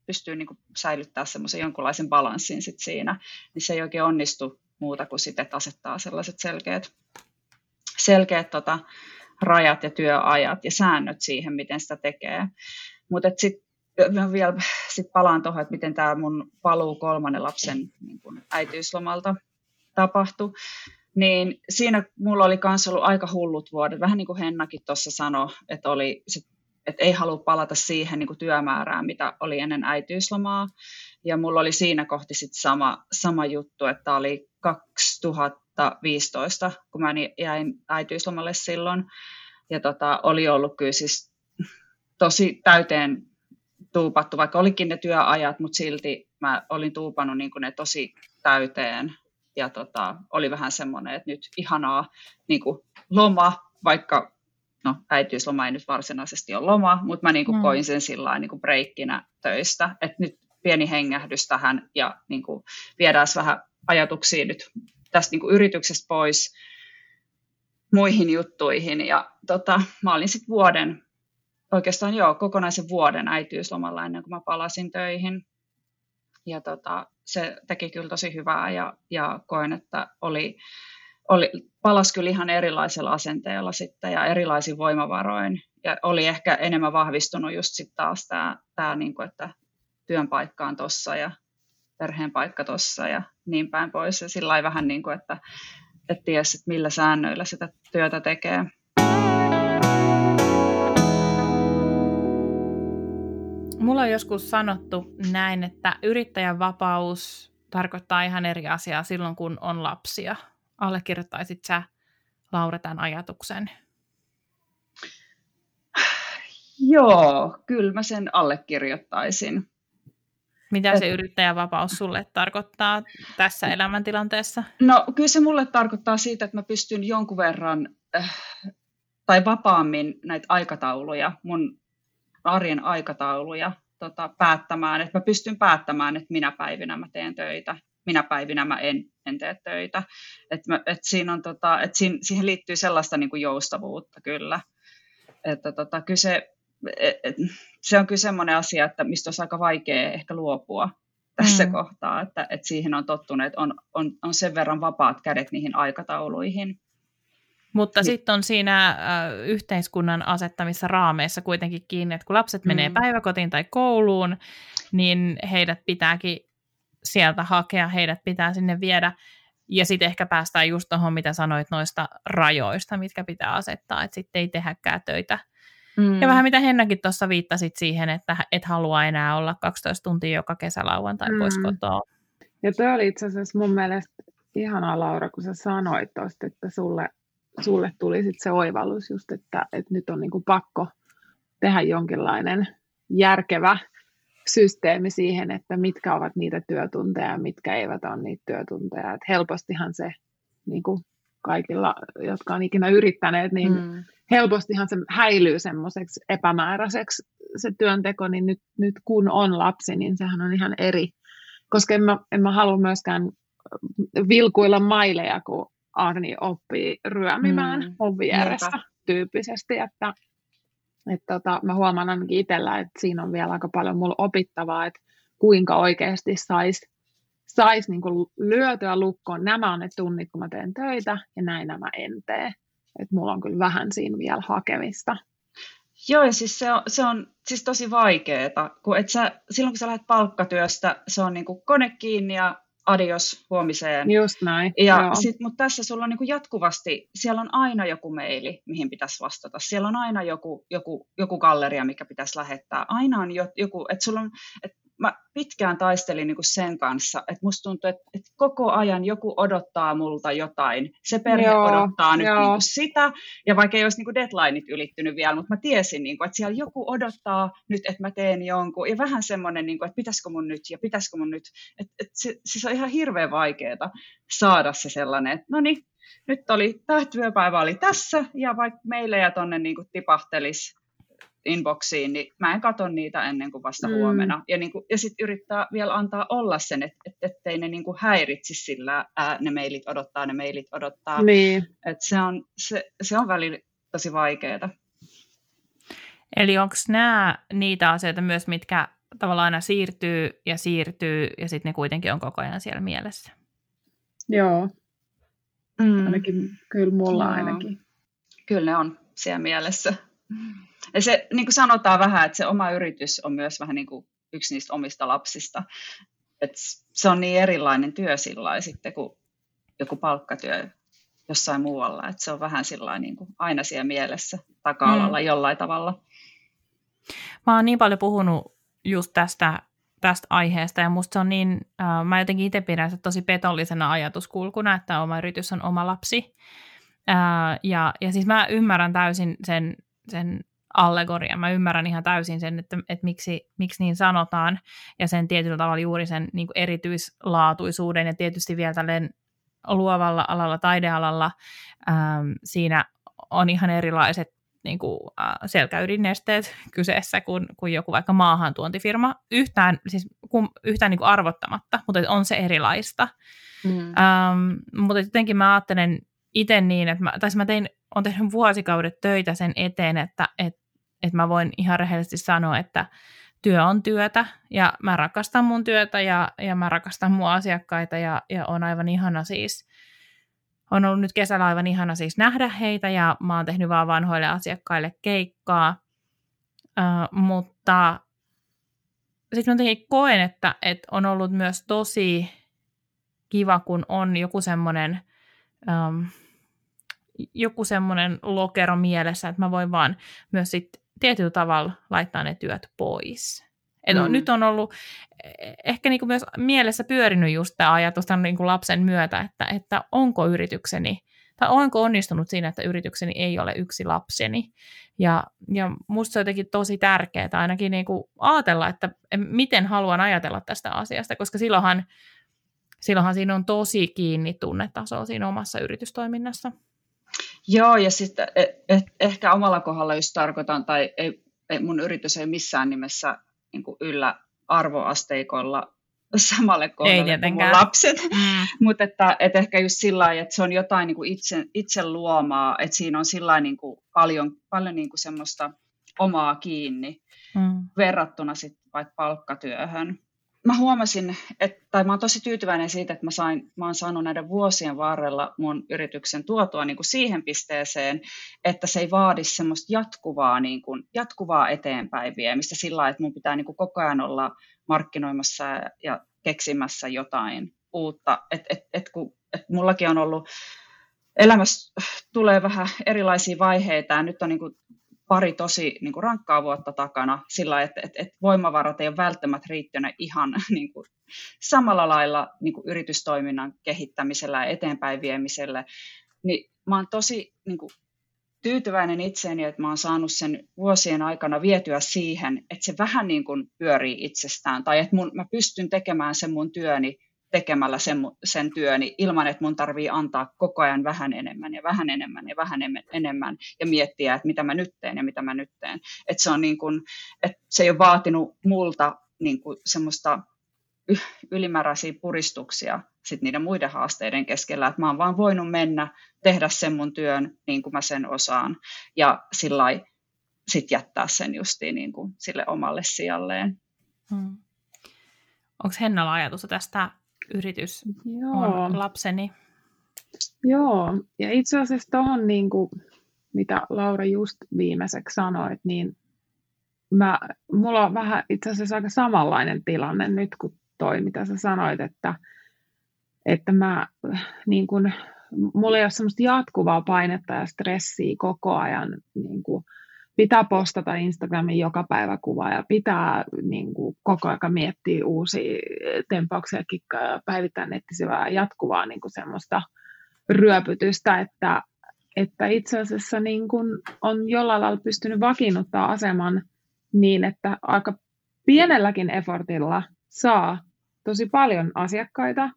pystyy niin kuin säilyttämään semmoisen jonkunlaisen balanssin sit siinä, niin se ei oikein onnistu muuta kuin sitten, että asettaa sellaiset selkeät, selkeät tota, rajat ja työajat ja säännöt siihen, miten sitä tekee. Mutta sitten vielä sit palaan tuohon, että miten tämä mun paluu kolmannen lapsen niin kun äitiyslomalta tapahtui niin siinä mulla oli myös ollut aika hullut vuodet. Vähän niin kuin Hennakin tuossa sanoi, että, oli, että ei halua palata siihen niin kuin työmäärään, mitä oli ennen äitiyslomaa. Ja mulla oli siinä kohti sit sama, sama juttu, että oli 2015, kun mä jäin äitiyslomalle silloin. Ja tota, oli ollut kyllä siis tosi täyteen tuupattu, vaikka olikin ne työajat, mutta silti mä olin tuupannut niin ne tosi täyteen ja tota, oli vähän semmoinen, että nyt ihanaa niin kuin loma, vaikka no äitiysloma ei nyt varsinaisesti ole loma, mutta mä niin kuin mm. koin sen sillä niin kuin breikkinä töistä, että nyt pieni hengähdys tähän ja niin kuin viedään vähän ajatuksia nyt tästä niin kuin yrityksestä pois muihin juttuihin. Ja tota, mä olin sitten vuoden, oikeastaan joo, kokonaisen vuoden äitiyslomalla ennen kuin mä palasin töihin. Ja tota, se teki kyllä tosi hyvää ja, ja koen, että oli, oli, palasi kyllä ihan erilaisella asenteella sitten ja erilaisin voimavaroin. Ja oli ehkä enemmän vahvistunut just sitten taas tämä, tämä niin kuin, että työn paikka on tossa ja perheen paikka tossa ja niin päin pois. Ja sillä vähän niin kuin, että, että ties, että millä säännöillä sitä työtä tekee. Mulla on joskus sanottu näin, että yrittäjän vapaus tarkoittaa ihan eri asiaa silloin, kun on lapsia. Allekirjoittaisit sä, Laura, tämän ajatuksen? Joo, kyllä mä sen allekirjoittaisin. Mitä se yrittäjän vapaus sulle tarkoittaa tässä elämäntilanteessa? No kyllä se mulle tarkoittaa siitä, että mä pystyn jonkun verran äh, tai vapaammin näitä aikatauluja mun arjen aikatauluja tota, päättämään, että mä pystyn päättämään, että minä päivinä mä teen töitä, minä päivinä mä en, en tee töitä. Et mä, et siinä on, tota, et siinä, siihen liittyy sellaista niin kuin joustavuutta kyllä. Että tota, kyse, se on kyllä semmoinen asia, että mistä olisi aika vaikea ehkä luopua tässä mm. kohtaa, että, että siihen on tottunut, että on, on, on sen verran vapaat kädet niihin aikatauluihin. Mutta niin. sitten on siinä äh, yhteiskunnan asettamissa raameissa kuitenkin kiinni, että kun lapset mm. menee päiväkotiin tai kouluun, niin heidät pitääkin sieltä hakea, heidät pitää sinne viedä. Ja sitten ehkä päästään just tuohon, mitä sanoit noista rajoista, mitkä pitää asettaa, että sitten ei tehäkään töitä. Mm. Ja vähän mitä Hennakin tuossa viittasit siihen, että et halua enää olla 12 tuntia joka kesä lauantai mm. pois kotoa. Ja toi oli itse asiassa mun mielestä ihanaa, Laura, kun sä sanoit tosta, että sulle sulle tuli sitten se oivallus just, että, että nyt on niinku pakko tehdä jonkinlainen järkevä systeemi siihen, että mitkä ovat niitä työtunteja ja mitkä eivät ole niitä työtunteja. Et helpostihan se niin kuin kaikilla, jotka on ikinä yrittäneet, niin mm. helpostihan se häilyy semmoiseksi epämääräiseksi se työnteko, niin nyt, nyt kun on lapsi, niin sehän on ihan eri. Koska en mä, en mä halua myöskään vilkuilla maileja, kun Arni oppii ryömimään mm. mun vieressä Niinpä. tyyppisesti, että että tota, mä huomaan ainakin itsellä, että siinä on vielä aika paljon mulla opittavaa, että kuinka oikeasti saisi sais niinku lyötyä lukkoon. Nämä on ne tunnit, kun mä teen töitä, ja näin nämä en tee. Et mulla on kyllä vähän siinä vielä hakemista. Joo, ja siis se on, se on siis tosi vaikeaa, kun et sä, silloin kun sä lähdet palkkatyöstä, se on niin kuin kone kiinni ja adios huomiseen. Just näin. Ja sit, mutta tässä sulla on niin kuin jatkuvasti, siellä on aina joku meili, mihin pitäisi vastata. Siellä on aina joku, joku, joku galleria, mikä pitäisi lähettää. Aina on joku, että sulla on, että mä pitkään taistelin niin kuin sen kanssa, että musta tuntuu, että, että koko ajan joku odottaa multa jotain. Se perhe joo, odottaa nyt niin kuin sitä, ja vaikka ei olisi niin kuin deadlineit ylittynyt vielä, mutta mä tiesin, niin kuin, että siellä joku odottaa nyt, että mä teen jonkun, ja vähän semmoinen, niin kuin, että pitäisikö mun nyt, ja pitäisikö mun nyt. Että, että se, siis on ihan hirveän vaikeaa saada se sellainen, että no niin, nyt oli, tämä työpäivä oli tässä, ja vaikka meille ja tonne niin kuin tipahtelisi inboxiin, niin mä en katso niitä ennen kuin vasta mm. huomenna. Ja, niin kuin, ja sitten yrittää vielä antaa olla sen, että et, ettei ne niin kuin häiritsisi sillä, ää, ne mailit odottaa, ne mailit odottaa. Niin. Et se, on, se, se on välillä tosi vaikeaa. Eli onko nämä niitä asioita myös, mitkä tavallaan aina siirtyy ja siirtyy, ja sitten ne kuitenkin on koko ajan siellä mielessä? Joo. Mm. Ainakin, kyllä mulla Joo. ainakin. Kyllä ne on siellä mielessä. Ja se, niin kuin sanotaan vähän, että se oma yritys on myös vähän niin kuin yksi niistä omista lapsista. Et se on niin erilainen työ sillä sitten kuin joku palkkatyö jossain muualla. Et se on vähän sillä niin kuin aina siellä mielessä taka-alalla mm. jollain tavalla. Mä oon niin paljon puhunut just tästä, tästä aiheesta ja musta se on niin, äh, mä jotenkin itse pidän se tosi petollisena ajatuskulkuna, että oma yritys on oma lapsi. Äh, ja, ja siis mä ymmärrän täysin sen, sen allegoria. Mä ymmärrän ihan täysin sen, että, että miksi, miksi niin sanotaan, ja sen tietyllä tavalla juuri sen niin kuin erityislaatuisuuden, ja tietysti vielä tälleen luovalla alalla, taidealalla, ähm, siinä on ihan erilaiset niin kuin, äh, selkäydinnesteet kyseessä kuin, kuin joku vaikka maahantuontifirma, yhtään, siis, kun, yhtään niin kuin arvottamatta, mutta on se erilaista. Mm. Ähm, mutta jotenkin mä ajattelen itse niin, että mä, tai siis mä tein, on tehnyt vuosikaudet töitä sen eteen, että, että että mä voin ihan rehellisesti sanoa, että työ on työtä ja mä rakastan mun työtä ja, ja mä rakastan mun asiakkaita ja, ja on aivan ihana siis, on ollut nyt kesällä aivan ihana siis nähdä heitä ja mä oon tehnyt vaan vanhoille asiakkaille keikkaa, uh, mutta sitten mä koen, että, että on ollut myös tosi kiva, kun on joku semmoinen joku semmoinen lokero mielessä, että mä voin vaan myös sit tietyllä tavalla laittaa ne työt pois. Et mm. on, nyt on ollut e, ehkä niin kuin myös mielessä pyörinyt just tämä ajatus tämän niin kuin lapsen myötä, että, että onko yritykseni, tai onko onnistunut siinä, että yritykseni ei ole yksi lapseni. Ja, ja musta se on jotenkin tosi tärkeää ainakin niin kuin ajatella, että miten haluan ajatella tästä asiasta, koska silloinhan, silloinhan siinä on tosi kiinni tunnetaso siinä omassa yritystoiminnassa. Joo, ja sitten et, ehkä omalla kohdalla just tarkoitan, tai ei, ei, mun yritys ei missään nimessä niin yllä arvoasteikolla samalle kohdalle kuin mun lapset. Mm. Mutta että, et ehkä just sillä lailla, että se on jotain niin kuin itse, itse luomaa, että siinä on sillä niin kuin paljon, paljon niin kuin semmoista omaa kiinni mm. verrattuna sitten vaikka palkkatyöhön mä huomasin, että, tai mä oon tosi tyytyväinen siitä, että mä, sain, mä oon saanut näiden vuosien varrella mun yrityksen tuotua niin kuin siihen pisteeseen, että se ei vaadi semmoista jatkuvaa, niin kuin, jatkuvaa eteenpäin viemistä sillä lailla, että mun pitää niin kuin koko ajan olla markkinoimassa ja keksimässä jotain uutta. Et, et, et kun, et mullakin on ollut elämässä tulee vähän erilaisia vaiheita ja nyt on niin kuin pari tosi niin kuin rankkaa vuotta takana sillä, että, että, että voimavarat ei ole välttämättä riittänyt ihan niin kuin, samalla lailla niin kuin yritystoiminnan kehittämisellä ja eteenpäin viemiselle, niin mä oon tosi niin kuin, tyytyväinen itseeni, että mä oon saanut sen vuosien aikana vietyä siihen, että se vähän niin kuin pyörii itsestään, tai että mun, mä pystyn tekemään sen mun työni tekemällä sen, sen työni ilman, että mun tarvii antaa koko ajan vähän enemmän ja vähän enemmän ja vähän enemmän ja miettiä, että mitä mä nyt teen ja mitä mä nyt teen. Että se, on niin kuin, että se ei ole vaatinut multa niin kuin semmoista ylimääräisiä puristuksia sit niiden muiden haasteiden keskellä, että mä oon vaan voinut mennä, tehdä sen mun työn niin kuin mä sen osaan ja sillä sitten jättää sen justiin niin kuin sille omalle sijalleen. Hmm. Onko Hennalla ajatusta tästä yritys Joo. on lapseni? Joo, ja itse asiassa tuohon, niin kuin, mitä Laura just viimeiseksi sanoit, niin mä, mulla on vähän itse asiassa aika samanlainen tilanne nyt kuin toi, mitä sä sanoit, että, että mä niin kun, mulla ei ole semmoista jatkuvaa painetta ja stressiä koko ajan niin kun, pitää postata Instagramin joka päivä kuva ja pitää niin kuin, koko ajan miettiä uusia tempauksia, kikkaa päivittää nettisivää jatkuvaa niin kuin semmoista ryöpytystä, että, että itse asiassa niin kuin, on jollain lailla pystynyt vakiinnuttaa aseman niin, että aika pienelläkin effortilla saa tosi paljon asiakkaita.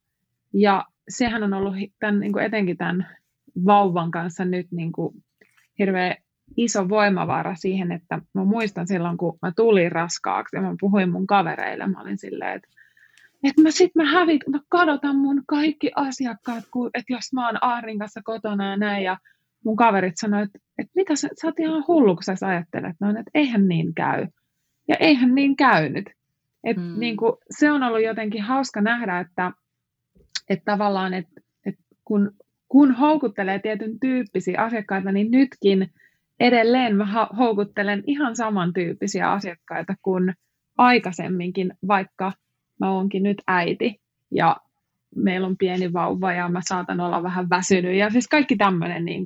Ja sehän on ollut tämän, niin kuin etenkin tämän vauvan kanssa nyt niin kuin hirveän iso voimavara siihen, että mä muistan silloin, kun mä tulin raskaaksi ja mä puhuin mun kavereille, mä olin silleen, että että mä sit mä hävit, mä kadotan mun kaikki asiakkaat, kun, että jos mä oon Aarin kanssa kotona ja näin, ja mun kaverit sanoivat, että, että mitä sä, sä oot ihan hullu, kun sä ajattelet noin, että eihän niin käy. Ja eihän niin käynyt. Et mm. niin kuin, se on ollut jotenkin hauska nähdä, että, että tavallaan, että, että kun, kun houkuttelee tietyn tyyppisiä asiakkaita, niin nytkin edelleen mä houkuttelen ihan samantyyppisiä asiakkaita kuin aikaisemminkin, vaikka mä oonkin nyt äiti ja meillä on pieni vauva ja mä saatan olla vähän väsynyt ja siis kaikki tämmöinen, niin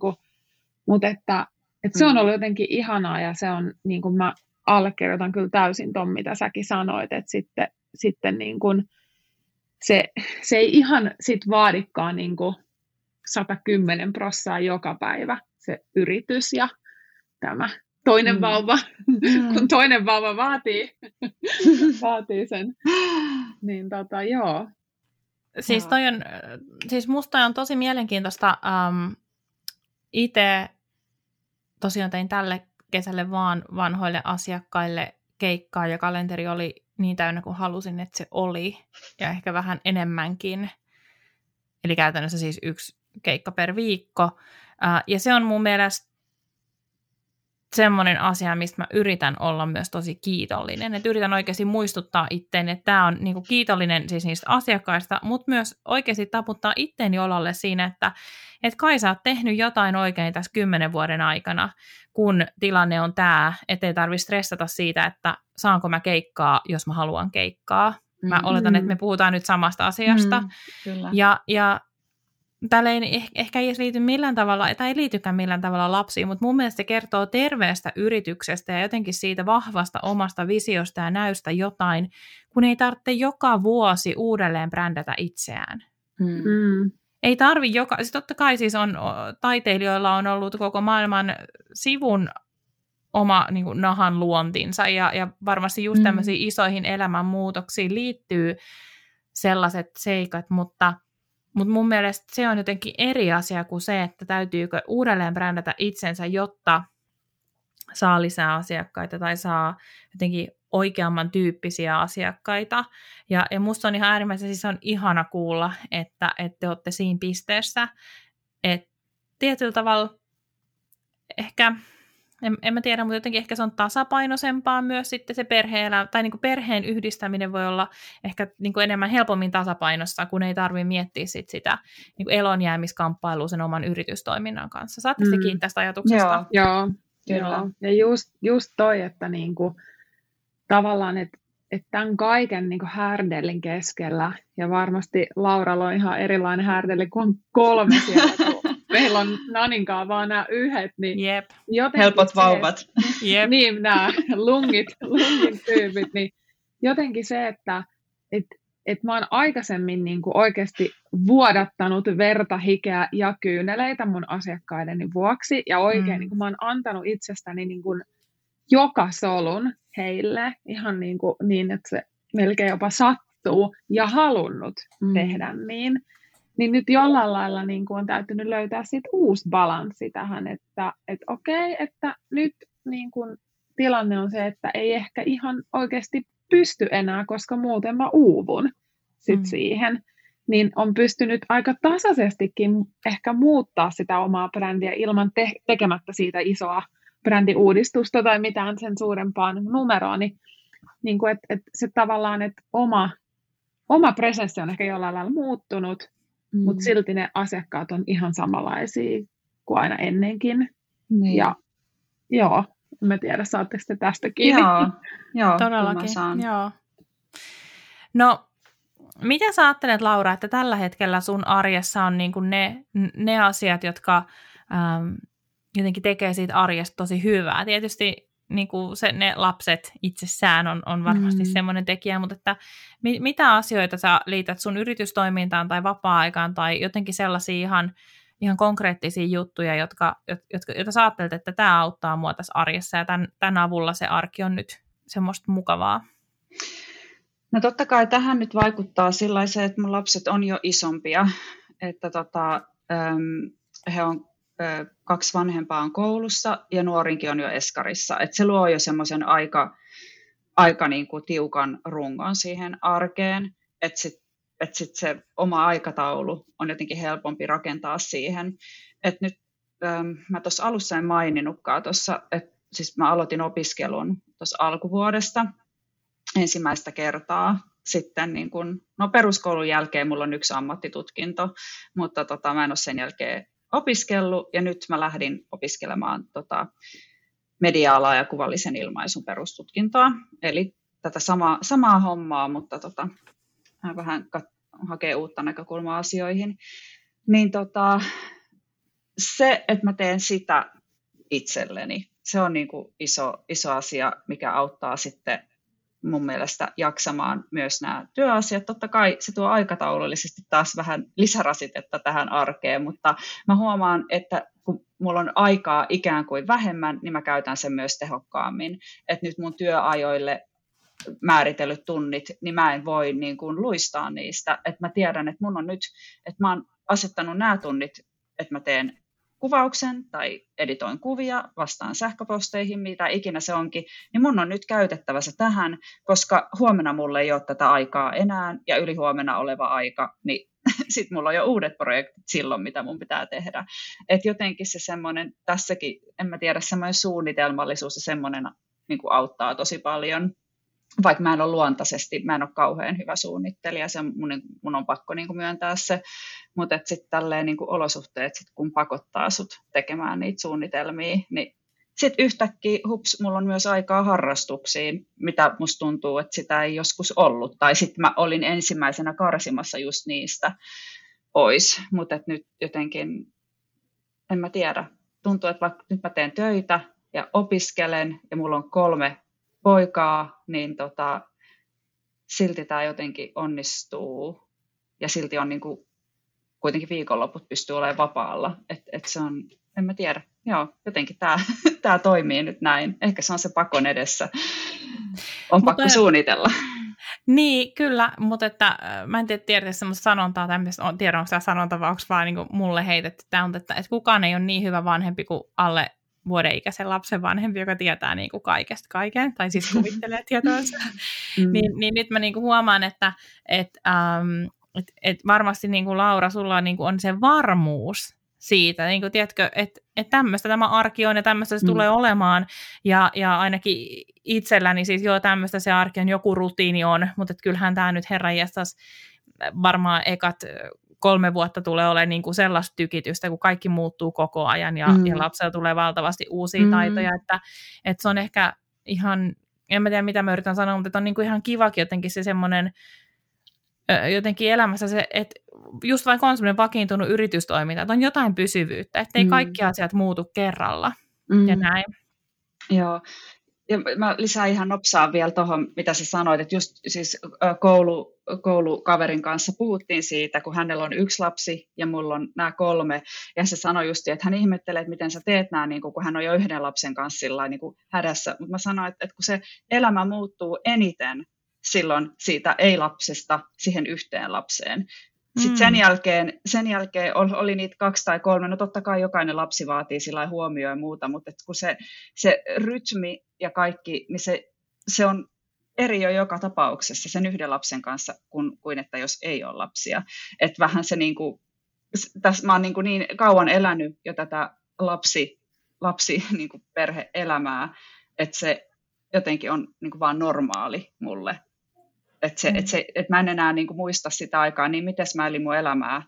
mutta että, että se on mm. ollut jotenkin ihanaa ja se on, niin kuin mä allekirjoitan kyllä täysin ton, mitä säkin sanoit, että sitten, sitten niin kuin se, se ei ihan sit vaadikaan niin kuin 110 prossaa joka päivä se yritys ja tämä toinen mm. vauva, mm. kun toinen vauva vaatii, vaatii sen. Niin tota, joo. Siis, toi on, siis musta on tosi mielenkiintoista. Um, Itse tosiaan tein tälle kesälle vaan vanhoille asiakkaille keikkaa ja kalenteri oli niin täynnä kuin halusin, että se oli. Ja ehkä vähän enemmänkin. Eli käytännössä siis yksi keikka per viikko. Uh, ja se on mun mielestä semmoinen asia, mistä mä yritän olla myös tosi kiitollinen. Että yritän oikeasti muistuttaa itteen, että tämä on niinku kiitollinen siis niistä asiakkaista, mutta myös oikeasti taputtaa itteeni olalle siinä, että et kai sä oot tehnyt jotain oikein tässä kymmenen vuoden aikana, kun tilanne on tämä, ettei tarvitse stressata siitä, että saanko mä keikkaa, jos mä haluan keikkaa. Mä mm-hmm. oletan, että me puhutaan nyt samasta asiasta. Mm, kyllä. Ja, ja tällä ei ehkä ei liity millään tavalla, tai ei liitykään millään tavalla lapsiin, mutta mun mielestä se kertoo terveestä yrityksestä ja jotenkin siitä vahvasta omasta visiosta ja näystä jotain, kun ei tarvitse joka vuosi uudelleen brändätä itseään. Hmm. Mm. Ei tarvi joka, siis totta kai siis on, taiteilijoilla on ollut koko maailman sivun oma niin kuin, nahan luontinsa ja, ja varmasti just tämmöisiin mm. isoihin elämänmuutoksiin liittyy sellaiset seikat, mutta – mutta mun mielestä se on jotenkin eri asia kuin se, että täytyykö uudelleen brändätä itsensä, jotta saa lisää asiakkaita tai saa jotenkin oikeamman tyyppisiä asiakkaita. Ja, ja musta on ihan äärimmäisen siis on ihana kuulla, että, että te olette siinä pisteessä, että tietyllä tavalla ehkä en, en mä tiedä, mutta jotenkin ehkä se on tasapainoisempaa myös sitten se perheelä, tai niin kuin perheen yhdistäminen voi olla ehkä niin kuin enemmän helpommin tasapainossa, kun ei tarvitse miettiä sit sitä niin kuin elonjäämiskamppailua sen oman yritystoiminnan kanssa. Saatte mm. kiinni tästä ajatuksesta? Joo, joo kyllä. Joo. Ja just, just toi, että niin kuin, tavallaan, että että tämän kaiken niin härdellin keskellä, ja varmasti Lauralla on ihan erilainen härdelli kuin kolme siellä, meillä on Naninkaan vaan nämä yhdet, niin Jep. helpot se, vauvat. Jep. niin, nämä lungit, lungit tyypit, niin jotenkin se, että et, että mä oon aikaisemmin niin kuin oikeasti vuodattanut verta, hikeä ja kyyneleitä mun asiakkaideni vuoksi. Ja oikein mm. niin kuin mä oon antanut itsestäni niin kuin joka solun heille ihan niin, kuin, niin, että se melkein jopa sattuu ja halunnut mm. tehdä niin. Niin nyt jollain lailla niin kuin on täytynyt löytää sit uusi balanssi tähän, että et okei, että nyt niin kuin tilanne on se, että ei ehkä ihan oikeasti pysty enää, koska muuten mä uuvun sit mm. siihen. Niin on pystynyt aika tasaisestikin ehkä muuttaa sitä omaa brändiä ilman te- tekemättä siitä isoa brändiuudistusta tai mitään sen suurempaa numeroa, niin, niin kuin, että, että se tavallaan, että oma, oma presenssi on ehkä jollain lailla muuttunut, mm. mutta silti ne asiakkaat on ihan samanlaisia kuin aina ennenkin. Niin. Ja joo, en tiedä, saatteko te tästä kiinni? Joo, joo todellakin. Joo. No, mitä sä ajattelet, Laura, että tällä hetkellä sun arjessa on niin kuin ne, ne asiat, jotka ähm, jotenkin tekee siitä arjesta tosi hyvää? Tietysti niin kuin se, ne lapset itsessään on, on varmasti mm. semmoinen tekijä, mutta että mi, mitä asioita sä liität sun yritystoimintaan tai vapaa-aikaan tai jotenkin sellaisia ihan, ihan konkreettisia juttuja, jotka, jotka, joita sä ajattelet, että tämä auttaa mua tässä arjessa ja tämän, tämän avulla se arki on nyt semmoista mukavaa? No totta kai tähän nyt vaikuttaa sillä että mun lapset on jo isompia, että tota, he on kaksi vanhempaa on koulussa ja nuorinkin on jo eskarissa. Et se luo jo semmoisen aika, aika niin kuin tiukan rungon siihen arkeen, että sitten et sit se oma aikataulu on jotenkin helpompi rakentaa siihen. Et nyt ähm, mä tuossa alussa en maininnutkaan tuossa, että siis mä aloitin opiskelun tuossa alkuvuodesta ensimmäistä kertaa sitten niin kun, no peruskoulun jälkeen mulla on yksi ammattitutkinto, mutta tota, mä en ole sen jälkeen opiskellut ja nyt mä lähdin opiskelemaan tota, media-alaa ja kuvallisen ilmaisun perustutkintoa. Eli tätä sama, samaa hommaa, mutta tota, vähän kat- hakee uutta näkökulmaa asioihin. Niin tota, se, että mä teen sitä itselleni, se on niin kuin iso, iso asia, mikä auttaa sitten mun mielestä jaksamaan myös nämä työasiat. Totta kai se tuo aikataulullisesti taas vähän lisärasitetta tähän arkeen, mutta mä huomaan, että kun mulla on aikaa ikään kuin vähemmän, niin mä käytän sen myös tehokkaammin. Että nyt mun työajoille määritellyt tunnit, niin mä en voi niin kuin luistaa niistä. Että mä tiedän, että mun on nyt, että mä oon asettanut nämä tunnit, että mä teen kuvauksen tai editoin kuvia, vastaan sähköposteihin, mitä ikinä se onkin, niin mun on nyt käytettävä se tähän, koska huomenna mulle ei ole tätä aikaa enää ja ylihuomenna oleva aika, niin sitten mulla on jo uudet projektit silloin, mitä mun pitää tehdä. Et jotenkin se semmoinen, tässäkin, en mä tiedä, semmoinen suunnitelmallisuus ja semmoinen niin auttaa tosi paljon vaikka mä en ole luontaisesti, mä en ole kauhean hyvä suunnittelija, se mun, mun on pakko niin kuin myöntää se, mutta sitten tälleen niin kuin olosuhteet, sit kun pakottaa sut tekemään niitä suunnitelmia, niin sitten yhtäkkiä, hups, mulla on myös aikaa harrastuksiin, mitä musta tuntuu, että sitä ei joskus ollut. Tai sitten mä olin ensimmäisenä karsimassa just niistä pois. Mutta nyt jotenkin, en mä tiedä, tuntuu, että vaikka nyt mä teen töitä ja opiskelen ja mulla on kolme poikaa, niin tota, silti tämä jotenkin onnistuu ja silti on niin kuin, kuitenkin viikonloput pystyy olemaan vapaalla. Et, et se on, en mä tiedä, joo, jotenkin tämä, toimii nyt näin. Ehkä se on se pakon edessä. On mutta, pakko suunnitella. Niin, kyllä, mutta että, äh, mä en tiedä, tiedä semmoista sanontaa, tämmöistä, on, tiedä onko tämä sanonta vai onko vaan niin mulle heitetty tämä, mutta että, että kukaan ei ole niin hyvä vanhempi kuin alle vuoden ikäisen lapsen vanhempi, joka tietää niin kuin kaikesta kaiken, tai siis kuvittelee tietoansa, mm. niin, niin nyt mä niin kuin huomaan, että et, ähm, et, et varmasti niin kuin Laura, sulla niin kuin on se varmuus siitä, niin kuin, tiedätkö, että et tämmöistä tämä arki on ja tämmöistä se mm. tulee olemaan, ja, ja ainakin itselläni siis joo, tämmöistä se arki on, joku rutiini on, mutta et kyllähän tämä nyt herra varmaan ekat kolme vuotta tulee olemaan niin kuin sellaista tykitystä, kun kaikki muuttuu koko ajan ja, mm. ja lapsella tulee valtavasti uusia mm. taitoja, että, että se on ehkä ihan, en mä tiedä mitä mä yritän sanoa, mutta on niin kuin ihan kivakin jotenkin se semmoinen, jotenkin elämässä se, että just vaikka on semmoinen vakiintunut yritystoiminta, että on jotain pysyvyyttä, ettei mm. kaikki asiat muutu kerralla mm. ja näin. Joo, ja mä lisään ihan nopsaan vielä tuohon, mitä sä sanoit, että just siis koulu, koulukaverin kanssa puhuttiin siitä, kun hänellä on yksi lapsi ja mulla on nämä kolme. Ja se sanoi just, että hän ihmettelee, että miten sä teet nämä, niin kun hän on jo yhden lapsen kanssa sillä niin kuin hädässä. Mutta mä sanoin, että, että kun se elämä muuttuu eniten silloin siitä ei-lapsesta siihen yhteen lapseen. Sitten mm. sen jälkeen, sen jälkeen oli niitä kaksi tai kolme, no totta kai jokainen lapsi vaatii sillä huomioon ja muuta, mutta kun se, se rytmi ja kaikki, niin se, se on eri jo joka tapauksessa sen yhden lapsen kanssa kuin, kuin että jos ei ole lapsia. Että vähän se niin kuin, tässä mä oon niin, kuin niin kauan elänyt jo tätä lapsi, lapsi niin kuin perhe-elämää, että se jotenkin on niin kuin vaan normaali mulle. Että se, mm. et se, et mä en enää niin kuin muista sitä aikaa, niin miten mä elin mun elämää.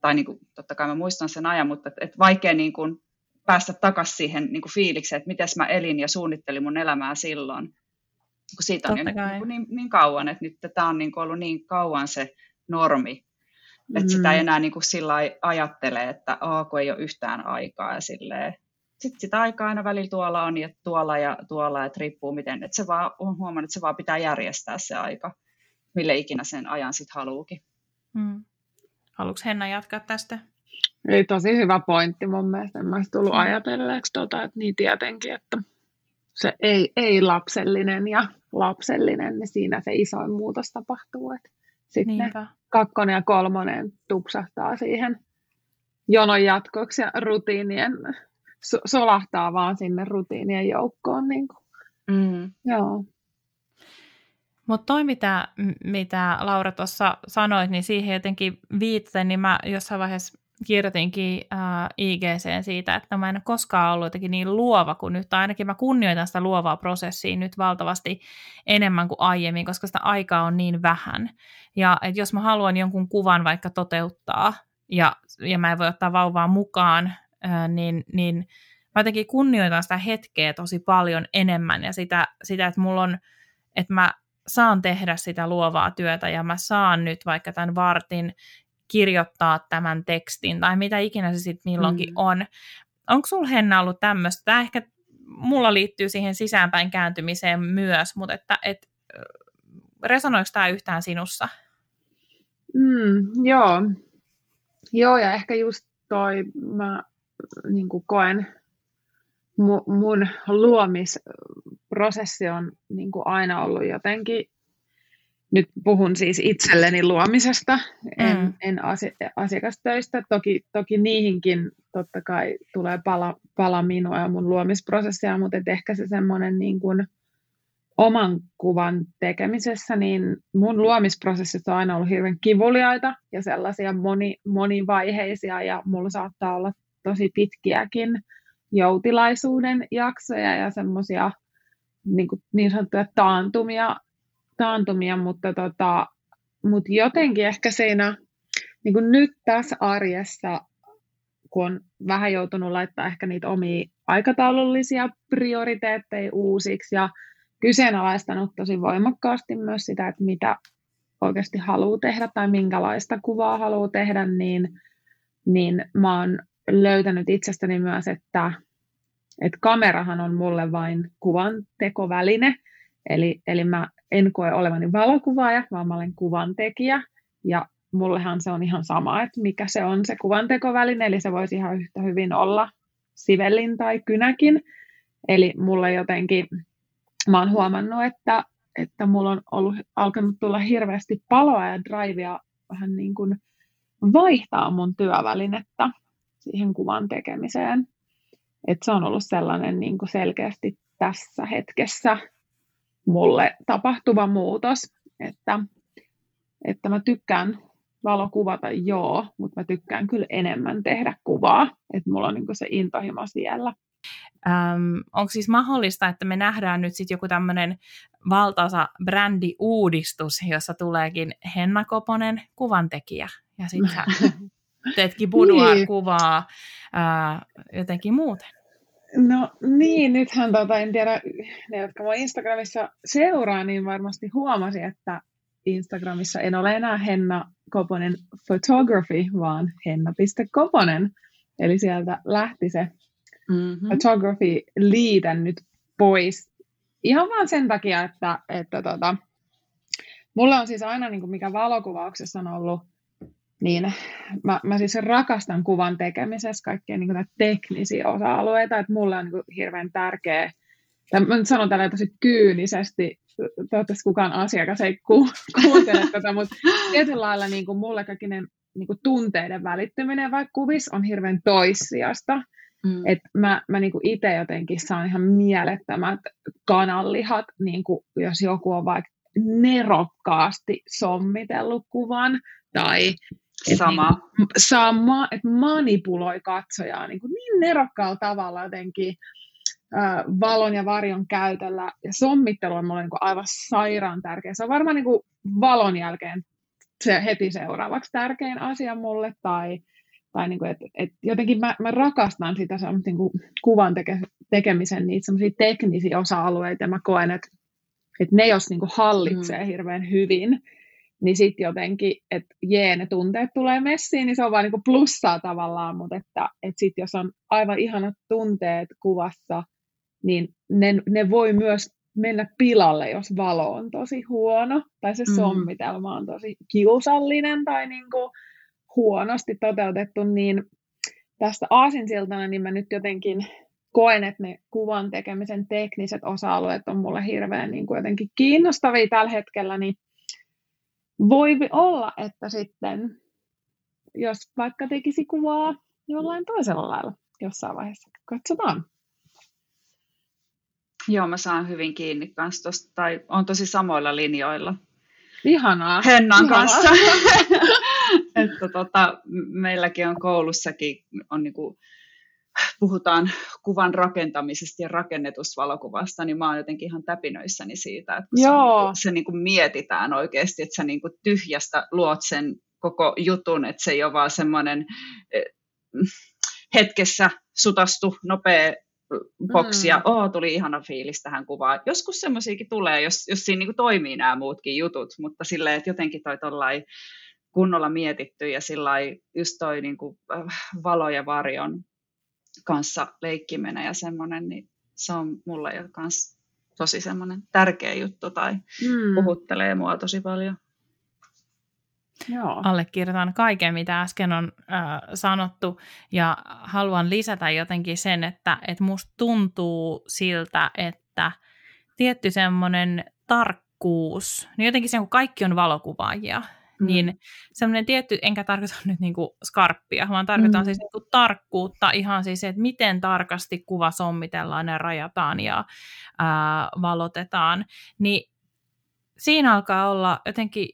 Tai niin kuin, totta kai mä muistan sen ajan, mutta et, et vaikea niin kuin päästä takaisin siihen niin kuin fiilikseen, että miten mä elin ja suunnittelin mun elämää silloin. Kun siitä on jo niin, niin, niin kauan, että nyt tämä on niin kuin ollut niin kauan se normi, että mm. sitä ei enää niin kuin sillä ajattele, että oh, kun ei ole yhtään aikaa ja silleen, sitten sitä aikaa aina välillä tuolla on ja tuolla ja tuolla, että riippuu miten, että se vaan, on huomannut, että se vaan pitää järjestää se aika, mille ikinä sen ajan sitten haluukin. Hmm. Haluatko Henna jatkaa tästä? Eli tosi hyvä pointti mun mielestä. En mä tullut hmm. ajatelleeksi, tota, että niin tietenkin, että se ei, ei lapsellinen ja lapsellinen, niin siinä se isoin muutos tapahtuu. Sitten Niinpä. kakkonen ja kolmonen tupsahtaa siihen jonon jatkoksi ja rutiinien so- solahtaa vaan sinne rutiinien joukkoon. Niin kuin. Mm. Joo. Mutta toi, mitä, mitä Laura tuossa sanoit, niin siihen jotenkin viitaten, niin mä jossain vaiheessa kirjoitinkin äh, IGC siitä, että mä en ole koskaan ollut jotenkin niin luova kuin nyt, tai ainakin mä kunnioitan sitä luovaa prosessia nyt valtavasti enemmän kuin aiemmin, koska sitä aikaa on niin vähän. Ja et jos mä haluan jonkun kuvan vaikka toteuttaa, ja, ja mä en voi ottaa vauvaa mukaan, niin, niin mä jotenkin kunnioitan sitä hetkeä tosi paljon enemmän ja sitä, sitä että mulla on, että mä saan tehdä sitä luovaa työtä ja mä saan nyt vaikka tämän vartin kirjoittaa tämän tekstin tai mitä ikinä se sitten milloinkin mm. on. Onko sulla Henna ollut tämmöistä? Tämä ehkä mulla liittyy siihen sisäänpäin kääntymiseen myös, mutta että, et, resonoiko tämä yhtään sinussa? Mm, joo. Joo, ja ehkä just toi, mä niin koen, mun luomisprosessi on niin aina ollut jotenkin, nyt puhun siis itselleni luomisesta, en, mm. en asiakastöistä. Toki, toki niihinkin totta kai tulee pala, pala minua ja mun luomisprosessia, mutta ehkä se semmoinen niin kuin oman kuvan tekemisessä, niin mun luomisprosessit on aina ollut hirveän kivuliaita ja sellaisia moni, monivaiheisia ja mulla saattaa olla tosi pitkiäkin joutilaisuuden jaksoja ja semmoisia niin, niin sanottuja taantumia, taantumia mutta, tota, mutta jotenkin ehkä siinä niin kuin nyt tässä arjessa, kun on vähän joutunut laittaa ehkä niitä omia aikataulullisia prioriteetteja uusiksi ja kyseenalaistanut tosi voimakkaasti myös sitä, että mitä oikeasti haluaa tehdä tai minkälaista kuvaa haluaa tehdä, niin, niin mä oon löytänyt itsestäni myös, että, että kamerahan on mulle vain kuvan tekoväline. Eli, eli mä en koe olevani valokuvaaja, vaan mä olen kuvantekijä. Ja mullehan se on ihan sama, että mikä se on se kuvantekoväline, eli se voisi ihan yhtä hyvin olla sivellin tai kynäkin. Eli mulle jotenkin, mä oon huomannut, että, että mulla on ollut, alkanut tulla hirveästi paloa ja drivea vähän niin kuin vaihtaa mun työvälinettä siihen kuvan tekemiseen. Et se on ollut sellainen niin kuin selkeästi tässä hetkessä mulle tapahtuva muutos, että, että mä tykkään valokuvata, joo, mutta mä tykkään kyllä enemmän tehdä kuvaa, että mulla on niin se intohimo siellä. Öm, onko siis mahdollista, että me nähdään nyt sitten joku tämmöinen valtaisa brändiuudistus, jossa tuleekin Henna Koponen kuvantekijä, ja sitten teetkin boudoir-kuvaa ää, jotenkin muuten? No niin, nythän tota, en tiedä, ne jotka mua Instagramissa seuraa, niin varmasti huomasi, että Instagramissa en ole enää Henna Koponen Photography, vaan henna.koponen. Eli sieltä lähti se mm-hmm. photography liitän nyt pois. Ihan vaan sen takia, että, että tota, mulla on siis aina, niin kuin mikä valokuvauksessa on ollut, niin mä, mä siis rakastan kuvan tekemisessä kaikkia niin kuin teknisiä osa-alueita, että mulle on niin kuin hirveän tärkeä, tai mä nyt sanon tällä tosi kyynisesti, toivottavasti kukaan asiakas ei ku, kuuntele tätä, mutta tietyllä lailla niin kuin mulle kaikki ne niin kuin tunteiden välittyminen vaikka kuvis on hirveän toissijasta. Mm. että mä, mä niin itse jotenkin saan ihan mielettömät kananlihat, niin kuin jos joku on vaikka nerokkaasti sommitellut kuvan, tai sama. Niin, sama, että manipuloi katsojaa niin, kuin niin nerokkaalla tavalla jotenkin äh, valon ja varjon käytöllä. Ja sommittelu on mulle niin kuin aivan sairaan tärkeä. Se on varmaan niin kuin valon jälkeen se heti seuraavaksi tärkein asia mulle, tai, tai niin kuin, että, että jotenkin mä, mä rakastan sitä niin kuin kuvan teke, tekemisen niitä semmoisia teknisiä osa-alueita, ja mä koen, että, että ne jos niin kuin hallitsee mm. hirveän hyvin, niin sitten jotenkin, että jee, ne tunteet tulee messiin, niin se on vaan niin kuin plussaa tavallaan, mutta että, että sitten jos on aivan ihanat tunteet kuvassa, niin ne, ne voi myös mennä pilalle, jos valo on tosi huono, tai se mm. sommitelma on tosi kiusallinen tai niin kuin huonosti toteutettu, niin tästä aasinsiltana niin mä nyt jotenkin koen, että ne kuvan tekemisen tekniset osa-alueet on mulle hirveän niin kuin jotenkin kiinnostavia tällä hetkellä, niin voi olla, että sitten jos vaikka tekisi kuvaa jollain toisella lailla jossain vaiheessa. Katsotaan. Joo, mä saan hyvin kiinni kanssa tosta, tai on tosi samoilla linjoilla. Ihanaa. Hennan Ihanaa. kanssa. että tota, meilläkin on koulussakin, on niinku, puhutaan kuvan rakentamisesta ja rakennetusta valokuvasta, niin mä oon jotenkin ihan täpinöissäni siitä, että kun Joo. se, se niin kuin mietitään oikeasti, että sä niin kuin tyhjästä luot sen koko jutun, että se ei ole vaan semmoinen eh, hetkessä sutastu, nopea boksi ja mm. oh, tuli ihana fiilis tähän kuvaan. Joskus semmoisiakin tulee, jos, jos siinä niin toimii nämä muutkin jutut, mutta silleen, että jotenkin toi tollai kunnolla mietitty ja sillä just toi niin kuin, äh, valo ja varjon kanssa leikkiminen ja semmoinen, niin se on mulle jo kans tosi semmoinen tärkeä juttu tai mm. puhuttelee mua tosi paljon. Joo. allekirjoitan kaiken, mitä äsken on äh, sanottu, ja haluan lisätä jotenkin sen, että, että musta tuntuu siltä, että tietty semmoinen tarkkuus, niin jotenkin se, kun kaikki on valokuvaajia, mm. niin semmoinen tietty, enkä tarkoita nyt niinku skarppia, vaan tarkoitan mm. siis niinku tarkkuutta, ihan siis, että miten tarkasti kuva sommitellaan ja rajataan ja ää, valotetaan, niin siinä alkaa olla jotenkin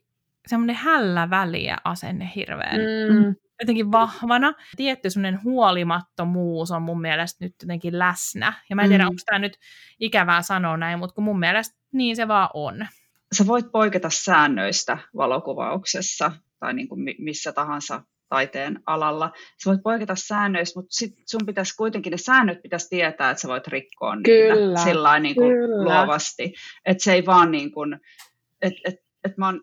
semmoinen hällä väliä asenne hirveän mm. jotenkin vahvana. Tietty semmoinen huolimattomuus on mun mielestä nyt jotenkin läsnä. Ja mä en tiedä, mm. onko tämä nyt ikävää sanoa näin, mutta kun mun mielestä niin se vaan on. Sä voit poiketa säännöistä valokuvauksessa tai niin kuin missä tahansa taiteen alalla. Sä voit poiketa säännöistä, mutta sit sun pitäisi kuitenkin ne säännöt pitäisi tietää, että sä voit rikkoa kyllä, niitä sillä niin kuin luovasti. Että se ei vaan niin kuin, että et, et mä oon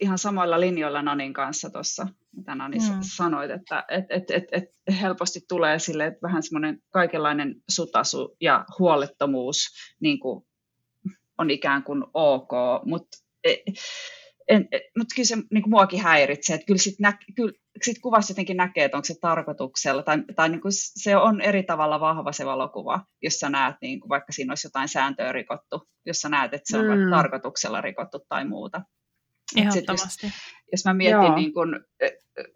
ihan samoilla linjoilla Nanin kanssa tuossa, mitä Nani mm. sanoit, että et, et, et, et helposti tulee sille, että vähän semmoinen kaikenlainen sutasu ja huolettomuus niin kuin on ikään kuin ok, mutta e, en, mut kyllä se niin kuin muakin häiritsee, että kyllä sitten nä, kyllä, sit kuvassa jotenkin näkee, että onko se tarkoituksella, tai, tai niin kuin se on eri tavalla vahva se valokuva, jos sä näet, niin kuin vaikka siinä olisi jotain sääntöä rikottu, jos sä näet, että se on mm. tarkoituksella rikottu tai muuta. Ehdottomasti. Jos, jos mä mietin, niin kun,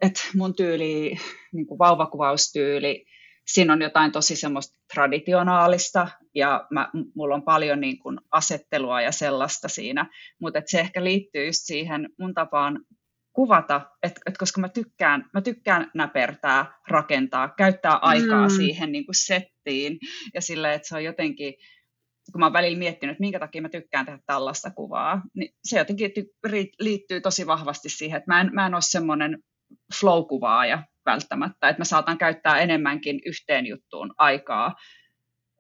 että mun tyyli, niin kuin vauvakuvaustyyli, siinä on jotain tosi semmoista traditionaalista ja mä, mulla on paljon niin kuin asettelua ja sellaista siinä, mutta se ehkä liittyy just siihen mun tapaan kuvata, että et koska mä tykkään, mä tykkään näpertää, rakentaa, käyttää aikaa mm. siihen niin kuin settiin ja silleen, että se on jotenkin, kun mä oon välillä miettinyt, että minkä takia mä tykkään tehdä tällaista kuvaa, niin se jotenkin liittyy tosi vahvasti siihen, että mä en, mä en ole semmoinen flow-kuvaaja välttämättä, että mä saatan käyttää enemmänkin yhteen juttuun aikaa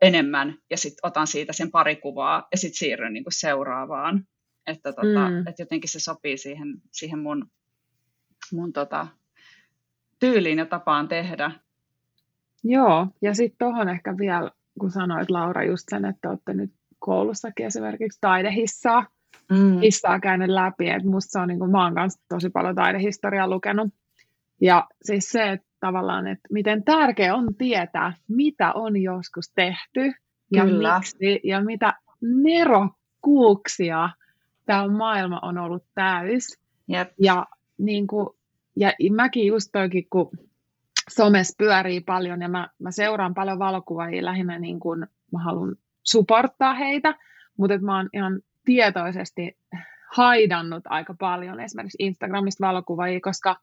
enemmän ja sitten otan siitä sen pari kuvaa ja sitten siirryn niin kuin seuraavaan. Että, tota, mm. että jotenkin se sopii siihen, siihen mun, mun tota, tyyliin ja tapaan tehdä. Joo, ja sitten tuohon ehkä vielä kun sanoit Laura just sen, että olette nyt koulussakin esimerkiksi taidehissaa mm. hissaa käynyt läpi. Et musta se on, niin kuin, mä oon kanssa tosi paljon taidehistoriaa lukenut. Ja siis se, että tavallaan, että miten tärkeää on tietää, mitä on joskus tehty ja Kyllä. miksi ja mitä nerokkuuksia tämä maailma on ollut täys. Yep. Ja, niin kuin, ja mäkin just toikin, kun somessa pyörii paljon ja mä, mä seuraan paljon valokuvaajia lähinnä niin kuin mä haluan supporttaa heitä, mutta että mä oon ihan tietoisesti haidannut aika paljon esimerkiksi Instagramista valokuvaajia, koska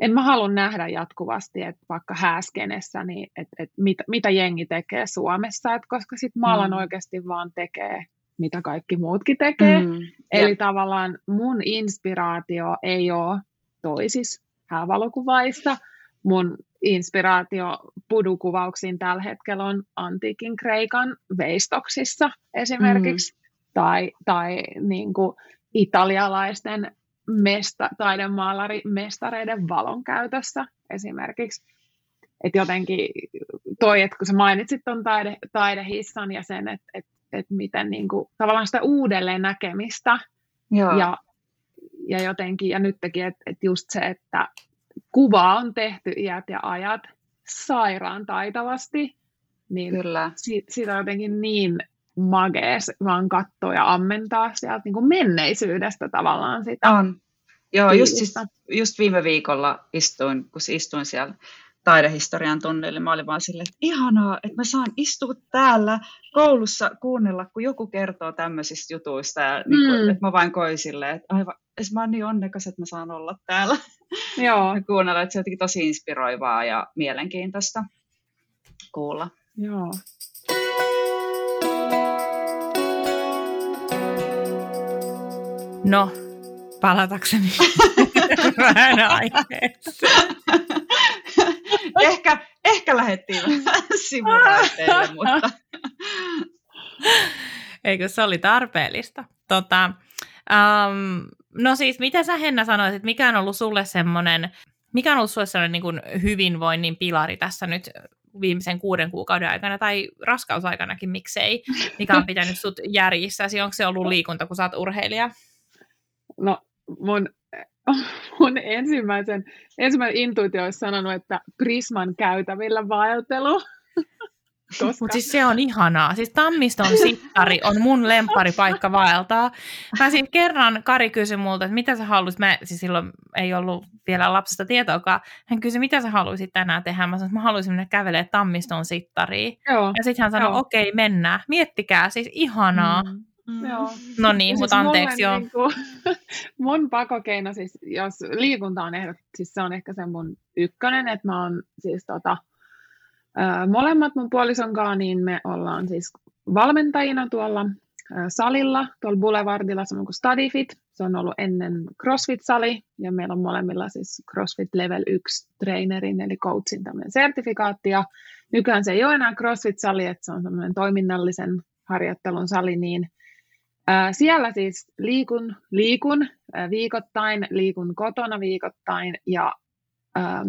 en mä halua nähdä jatkuvasti, että vaikka hääskenessä, niin että, että mitä, mitä jengi tekee Suomessa, että koska sitten mä alan mm. oikeasti vaan tekee, mitä kaikki muutkin tekee. Mm. Eli ja. tavallaan mun inspiraatio ei ole toisis häävalokuvaissa, mun inspiraatio pudukuvauksiin tällä hetkellä on antiikin Kreikan veistoksissa esimerkiksi, mm. tai, tai niin kuin italialaisten mesta, taidemaalari mestareiden valon käytössä esimerkiksi. Että jotenkin toi, että kun sä mainitsit tuon taide, taidehissan ja sen, että et, et miten niin kuin, tavallaan sitä uudelleen näkemistä Joo. ja, ja jotenkin, ja nytkin, että et just se, että kuva on tehty iät ja ajat sairaan taitavasti, niin Kyllä. Si- siitä on jotenkin niin magees vaan katsoa ja ammentaa sieltä niin kuin menneisyydestä tavallaan sitä. On. Joo, just, siis, just viime viikolla istuin, kun istuin siellä taidehistorian tunnille, mä olin vaan silleen, että ihanaa, että mä saan istua täällä koulussa kuunnella, kun joku kertoo tämmöisistä jutuista, ja niin kuin, mm. että mä vain koin silleen, että aivan, että mä oon niin onnekas, että mä saan olla täällä Joo. ja kuunnella, että se on jotenkin tosi inspiroivaa ja mielenkiintoista kuulla. Joo. No, palatakseni vähän aiheeseen. ehkä, ehkä lähdettiin vähän sivuraiteille, mutta... Eikö se oli tarpeellista? Tota, um, no siis, mitä sä Henna sanoisit, mikä on ollut sulle semmoinen, mikä on ollut sulle semmoinen niin kuin hyvinvoinnin pilari tässä nyt viimeisen kuuden kuukauden aikana tai raskausaikanakin, miksei, mikä on pitänyt sut järjissä? Onko se ollut liikunta, kun sä oot urheilija? No mun, mun ensimmäisen, ensimmäinen intuitio olisi sanonut, että Prisman käytävillä vaeltelu. Koska... Mutta siis se on ihanaa. Siis Tammiston sittari on mun lempparipaikka vaeltaa. Mä siis kerran Kari kysyi multa, että mitä sä haluaisit. Mä, siis silloin ei ollut vielä lapsesta tietoakaan. Hän kysyi, mitä sä haluaisit tänään tehdä. Mä sanoin, että mä haluaisin mennä kävelemään Tammiston sittariin. Joo. Ja sitten hän sanoi, okei, okay, mennään. Miettikää, siis ihanaa. Mm. Mm. Joo. No niin, mutta siis anteeksi joo. Niin kuin, mun pakokeino, siis jos liikunta on ehdot, siis se on ehkä se mun ykkönen, että mä oon siis tota, molemmat mun puolison kanssa, niin me ollaan siis valmentajina tuolla salilla, tuolla Boulevardilla, samoin kuin StudyFit. Se on ollut ennen CrossFit-sali, ja meillä on molemmilla siis CrossFit Level 1 trainerin, eli coachin tämmöinen sertifikaatti, ja nykyään se ei ole enää CrossFit-sali, että se on semmoinen toiminnallisen harjoittelun sali, niin siellä siis liikun, liikun viikoittain, liikun kotona viikoittain ja ähm,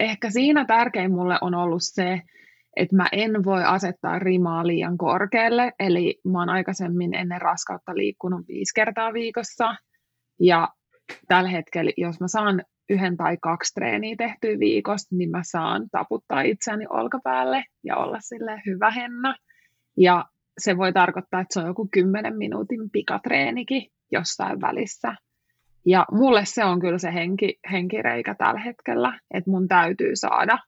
ehkä siinä tärkein mulle on ollut se, että mä en voi asettaa rimaa liian korkealle, eli mä oon aikaisemmin ennen raskautta liikkunut viisi kertaa viikossa ja tällä hetkellä, jos mä saan yhden tai kaksi treeniä tehtyä viikosta, niin mä saan taputtaa itseäni olkapäälle ja olla sille hyvä henna. Ja se voi tarkoittaa, että se on joku 10 minuutin pikatreenikin jossain välissä. Ja mulle se on kyllä se henki, henkireikä tällä hetkellä, että mun täytyy saada,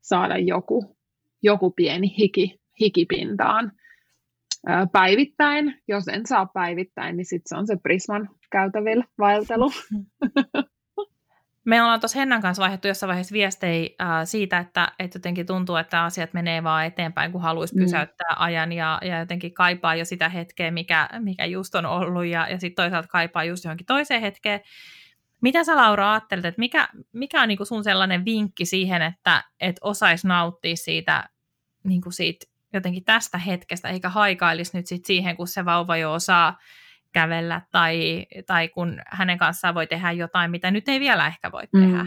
saada joku, joku pieni hiki, hikipintaan päivittäin. Jos en saa päivittäin, niin sitten se on se Prisman käytävillä vaeltelu. Me ollaan tuossa Hennan kanssa vaihdettu jossain vaiheessa viestejä äh, siitä, että, että jotenkin tuntuu, että asiat menee vaan eteenpäin, kun haluaisi mm. pysäyttää mm. ajan ja, ja jotenkin kaipaa jo sitä hetkeä, mikä, mikä just on ollut ja, ja sitten toisaalta kaipaa just johonkin toiseen hetkeen. Mitä sä Laura ajattelet, että mikä, mikä on niinku sun sellainen vinkki siihen, että et osaisi nauttia siitä, niinku siitä jotenkin tästä hetkestä, eikä haikailisi nyt sit siihen, kun se vauva jo osaa kävellä tai, tai kun hänen kanssaan voi tehdä jotain, mitä nyt ei vielä ehkä voi mm. tehdä.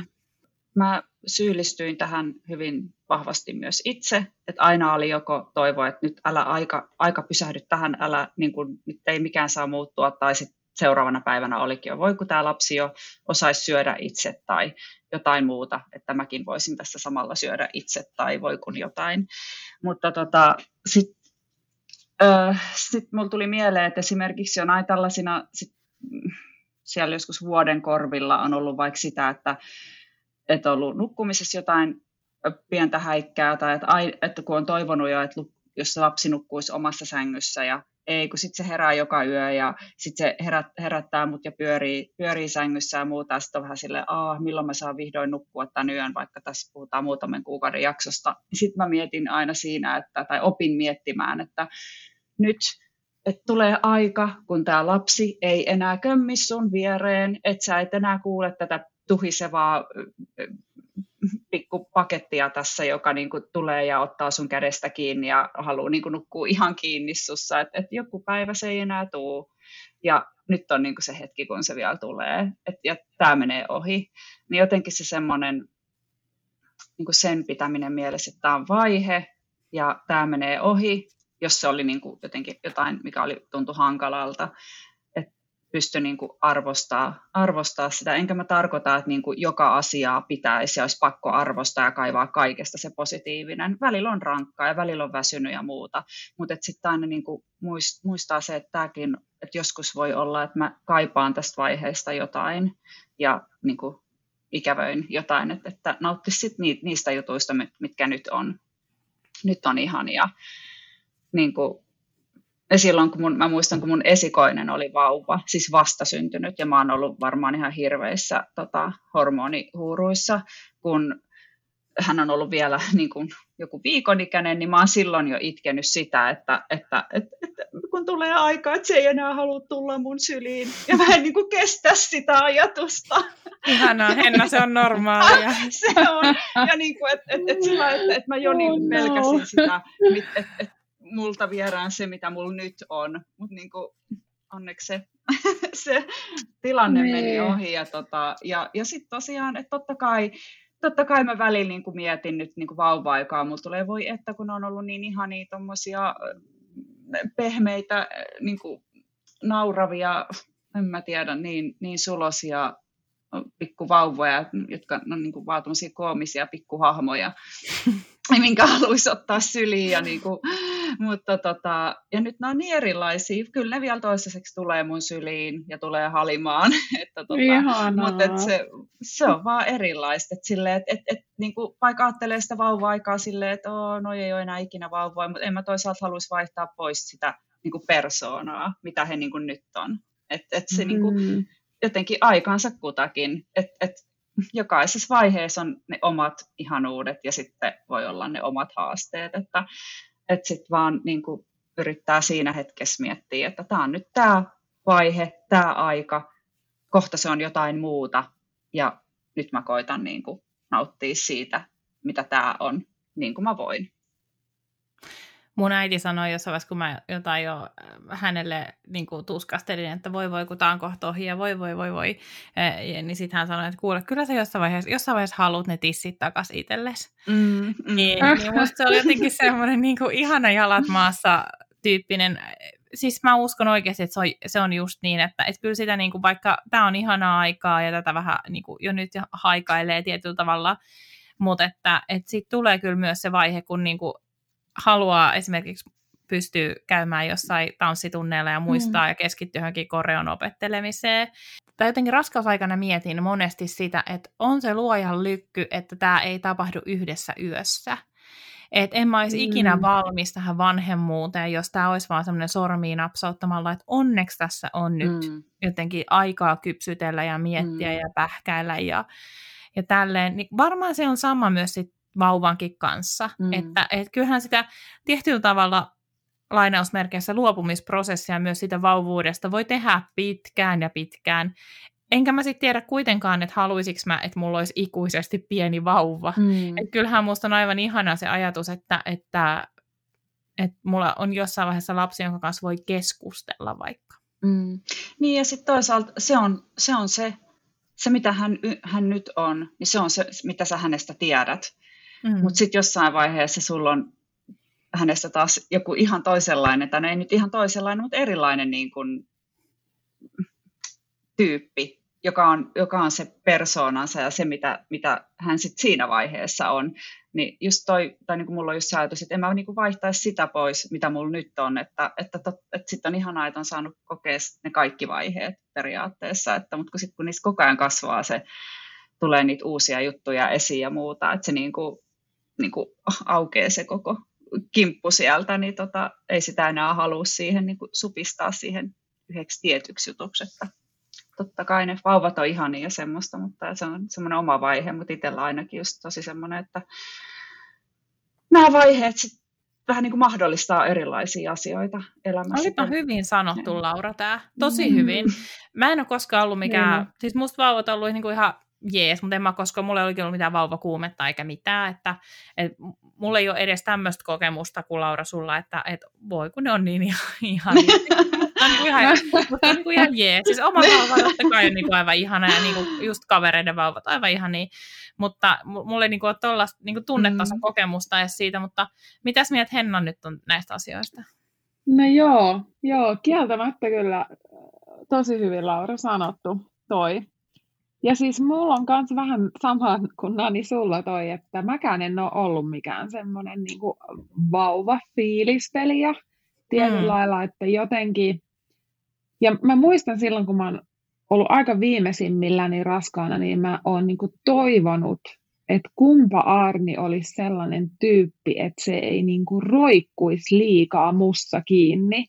Mä syyllistyin tähän hyvin vahvasti myös itse, että aina oli joko toivo, että nyt älä aika, aika pysähdy tähän, älä, niin kun, nyt ei mikään saa muuttua, tai sitten seuraavana päivänä olikin jo, voi kun tämä lapsi jo osaisi syödä itse tai jotain muuta, että mäkin voisin tässä samalla syödä itse tai voi kun jotain. Mutta tota, sitten äh, sit mulla tuli mieleen, että esimerkiksi jonain tällaisina, sit, siellä joskus vuoden korvilla on ollut vaikka sitä, että, että on ollut nukkumisessa jotain pientä häikkää tai että, että kun on toivonut jo, että jos se lapsi nukkuisi omassa sängyssä ja ei, kun sitten se herää joka yö ja sitten se herät, herättää mut ja pyörii, pyörii sängyssä ja muuta. Sitten on vähän silleen, Aa, milloin mä saan vihdoin nukkua tämän yön, vaikka tässä puhutaan muutaman kuukauden jaksosta. Sitten mä mietin aina siinä, että, tai opin miettimään, että nyt että tulee aika, kun tämä lapsi ei enää kömmi sun viereen, että sä et enää kuule tätä tuhisevaa pikku pakettia tässä, joka niin kuin tulee ja ottaa sun kädestä kiinni ja haluaa niin kuin nukkua ihan kiinni sussa, että, että joku päivä se ei enää tuu. Ja nyt on niin kuin se hetki, kun se vielä tulee, että, ja tämä menee ohi. Niin jotenkin se semmoinen niin kuin sen pitäminen mielessä, että tämä on vaihe ja tämä menee ohi, jos se oli niin kuin jotenkin jotain, mikä oli tuntu hankalalta, pysty niin kuin arvostaa, arvostaa sitä. Enkä mä tarkoita, että niin kuin joka asiaa pitäisi ja olisi pakko arvostaa ja kaivaa kaikesta se positiivinen. Välillä on rankkaa ja välillä on väsynyt ja muuta, mutta sitten aina niin kuin muistaa se, että tämäkin, että joskus voi olla, että mä kaipaan tästä vaiheesta jotain ja niin kuin ikävöin jotain, että, että nauttisi niistä jutuista, mitkä nyt on, nyt on ihania. Niin kuin silloin, kun mun, mä muistan, kun mun esikoinen oli vauva, siis vastasyntynyt, ja mä oon ollut varmaan ihan hirveissä tota, hormonihuuruissa, kun hän on ollut vielä niin kuin joku viikon ikäinen, niin mä oon silloin jo itkenyt sitä, että, että, että, että kun tulee aika, että se ei enää halua tulla mun syliin. Ja mä en niin kuin kestä sitä ajatusta. Ihanaa, Henna, se on normaalia. se on. Ja niin kuin, että, että, että, sillä, että, että mä jo niin kuin pelkäsin sitä, että, että, multa vierään se, mitä mulla nyt on. Mutta niin onneksi se, se tilanne nee. meni niin. ohi. Ja, tota, ja, ja sitten tosiaan, että totta kai, totta kai mä välillä niin mietin nyt niin vauva-aikaa. Mulla tulee voi, että kun on ollut niin ihania tommosia pehmeitä, niin nauravia, en mä tiedä, niin, niin sulosia pikkuvauvoja, jotka on niin kuin vaan koomisia pikkuhahmoja, minkä haluaisi ottaa syliin. Ja, niin kuin, mutta tota, ja nyt nämä on niin erilaisia. Kyllä ne vielä toistaiseksi tulee mun syliin ja tulee halimaan. että tota, mutta et se, se, on vaan erilaista. Et sille, et, et, et, niin kuin, vaikka ajattelee sitä vauva-aikaa silleen, että oh, no ei ole enää ikinä vauvoja, mutta en mä toisaalta haluaisi vaihtaa pois sitä niin kuin persoonaa, mitä he niin kuin nyt on. Et, et se mm. niin kuin, jotenkin aikansa kutakin, että et jokaisessa vaiheessa on ne omat ihanuudet ja sitten voi olla ne omat haasteet, että et sitten vaan niin kuin yrittää siinä hetkessä miettiä, että tämä on nyt tämä vaihe, tämä aika, kohta se on jotain muuta. Ja nyt mä koitan niin kuin nauttia siitä, mitä tämä on, niin kuin mä voin mun äiti sanoi jossain vaiheessa, kun mä jotain jo äh, hänelle niin kuin tuskastelin, että voi voi, kun tää on kohta ohi ja voi voi voi voi, e, niin sitten hän sanoi, että kuule, kyllä sä jossain vaiheessa, jossain vaiheessa haluat ne tissit takaisin itsellesi. Mm, mm. Niin, niin musta se oli jotenkin semmoinen niin kuin ihana jalat maassa tyyppinen, siis mä uskon oikeasti, että se on, se on just niin, että, että kyllä sitä niin kuin, vaikka tämä on ihanaa aikaa ja tätä vähän niin kuin, jo nyt haikailee tietyllä tavalla, mutta että, että sitten tulee kyllä myös se vaihe, kun niin kuin, haluaa esimerkiksi pystyy käymään jossain tanssitunneilla ja muistaa mm. ja keskittyä johonkin koreon opettelemiseen. Tai jotenkin raskausaikana mietin monesti sitä, että on se luojan lykky, että tämä ei tapahdu yhdessä yössä. Että en mä olisi mm. ikinä valmis tähän vanhemmuuteen, jos tämä olisi vaan semmoinen sormiin napsauttamalla, että onneksi tässä on nyt mm. jotenkin aikaa kypsytellä ja miettiä mm. ja pähkäillä ja, ja tälleen. Niin varmaan se on sama myös sit vauvankin kanssa. Mm. Että et kyllähän sitä tietyllä tavalla lainausmerkeissä luopumisprosessia myös sitä vauvuudesta voi tehdä pitkään ja pitkään. Enkä mä sitten tiedä kuitenkaan, että haluaisinko mä, että mulla olisi ikuisesti pieni vauva. Mm. Et kyllähän musta on aivan ihana se ajatus, että, että, että mulla on jossain vaiheessa lapsi, jonka kanssa voi keskustella vaikka. Mm. Niin ja sitten toisaalta se on se, on se, se mitä hän, hän nyt on, niin se on se, mitä sä hänestä tiedät. Mm. Mutta sitten jossain vaiheessa sulla on hänestä taas joku ihan toisenlainen, tai no ei nyt ihan toisenlainen, mutta erilainen niin kun, tyyppi, joka on, joka on se persoonansa ja se, mitä, mitä hän sit siinä vaiheessa on. Niin just toi, tai niin kuin mulla on just se ajatus, että en mä niin vaihtaisi sitä pois, mitä mulla nyt on, että, että, että, sitten on ihanaa, että on saanut kokea ne kaikki vaiheet periaatteessa, että, mutta kun, sit, kun niissä koko ajan kasvaa se, tulee niitä uusia juttuja esiin ja muuta, että se niin kuin, niin kuin aukeaa se koko kimppu sieltä, niin tota, ei sitä enää halua siihen niin kuin supistaa siihen yhdeksi tietyksi jutuksi, että totta kai ne vauvat on ihania ja semmoista, mutta se on semmoinen oma vaihe, mutta itsellä ainakin just tosi semmoinen, että nämä vaiheet sit vähän niin kuin mahdollistaa erilaisia asioita elämässä. Olipa hyvin sanottu, Laura, tämä. Tosi mm. hyvin. Mä en ole koskaan ollut mikään, niin. siis musta vauvat on ollut niin kuin ihan jees, mutta en mä koskaan, mulla ei oikein ollut mitään vauvakuumetta eikä mitään, että et, mulla ei ole edes tämmöistä kokemusta kuin Laura sulla, että et, voi kun ne on niin ihan, ihan, niin ihan, mutta on niin kuin ihan jees. Siis oma vauva totta kai on niin kuin aivan ihana ja niin kuin just kavereiden vauvat aivan ihan niin, mutta mulla ei niin kuin ole tuollaista niin tunnetason mm. kokemusta edes siitä, mutta mitäs mieltä Henna nyt on näistä asioista? No joo, joo, kieltämättä kyllä tosi hyvin Laura sanottu toi. Ja siis mulla on myös vähän sama kuin Nani sulla toi, että mäkään en ole ollut mikään semmoinen niin vauva-fiilistelijä tietyllä mm. lailla, että jotenkin, ja mä muistan silloin, kun mä oon ollut aika viimeisimmilläni raskaana, niin mä oon niin toivonut, että kumpa Arni olisi sellainen tyyppi, että se ei niin kuin roikkuisi liikaa mussa kiinni.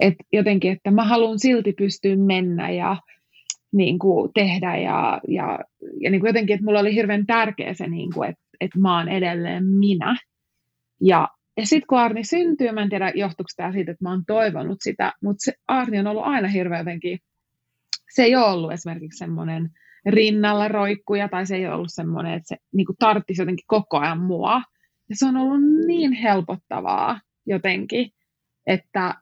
Et jotenkin, että mä haluan silti pystyä mennä ja niin kuin tehdä ja, ja, ja niin kuin jotenkin, että mulla oli hirveän tärkeä se, niin kuin, että, että mä oon edelleen minä. Ja, ja sitten kun Arni syntyy, mä en tiedä johtuuko tämä siitä, että mä oon toivonut sitä, mutta se Arni on ollut aina hirveän jotenkin, se ei ole ollut esimerkiksi semmoinen rinnalla roikkuja tai se ei ole ollut semmoinen, että se niin kuin tarttisi jotenkin koko ajan mua. Ja se on ollut niin helpottavaa jotenkin, että,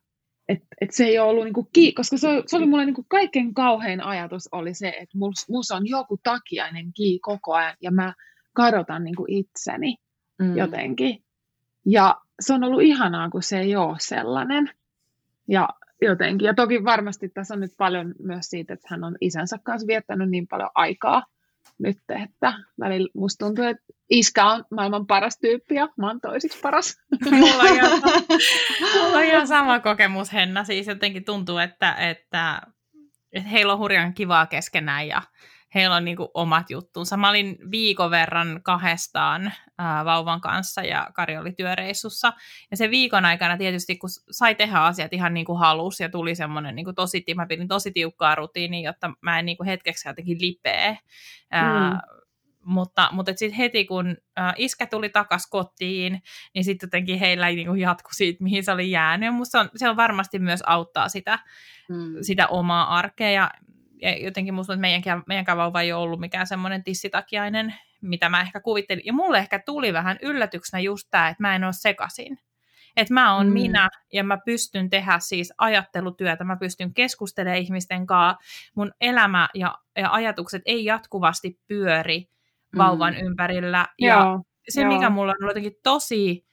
et, et se ei ole ollut niinku ki- koska se, se oli mulle niinku kaiken kauhein ajatus oli se, että mus, mus on joku takiainen kii koko ajan ja mä kadotan niinku itseni mm. jotenkin. Ja se on ollut ihanaa, kun se ei ole sellainen. Ja jotenkin. Ja toki varmasti tässä on nyt paljon myös siitä, että hän on isänsä kanssa viettänyt niin paljon aikaa nyt, että välillä musta tuntuu, että iskä on maailman paras tyyppi ja mä oon toisiksi paras. Mulla on ihan, mulla on ihan sama kokemus, Henna. Siis jotenkin tuntuu, että, että, että heillä on hurjan kivaa keskenään ja heillä on niin kuin omat juttunsa. Mä olin viikon verran kahdestaan ää, vauvan kanssa ja Kari oli työreissussa. Ja se viikon aikana tietysti, kun sai tehdä asiat ihan niin kuin halusi ja tuli semmoinen niin kuin tosi, mä pidin tosi tiukkaa rutiiniä, jotta mä en niin kuin hetkeksi jotenkin lipee. Ää, mm. Mutta, mutta sitten heti kun ä, iskä tuli takas kotiin, niin sitten jotenkin heillä ei niinku jatku siitä, mihin se oli jäänyt. Ja se on, se on varmasti myös auttaa sitä, mm. sitä omaa arkea. Ja ja jotenkin musta että meidänkään, meidänkään vauva ei ole ollut mikään semmoinen tissitakiainen, mitä mä ehkä kuvittelin. Ja mulle ehkä tuli vähän yllätyksenä just tämä, että mä en ole sekasin. Että mä oon mm. minä ja mä pystyn tehdä siis ajattelutyötä, mä pystyn keskustelemaan ihmisten kanssa. Mun elämä ja, ja ajatukset ei jatkuvasti pyöri vauvan mm. ympärillä. Ja Joo. se, Joo. mikä mulla on ollut jotenkin tosi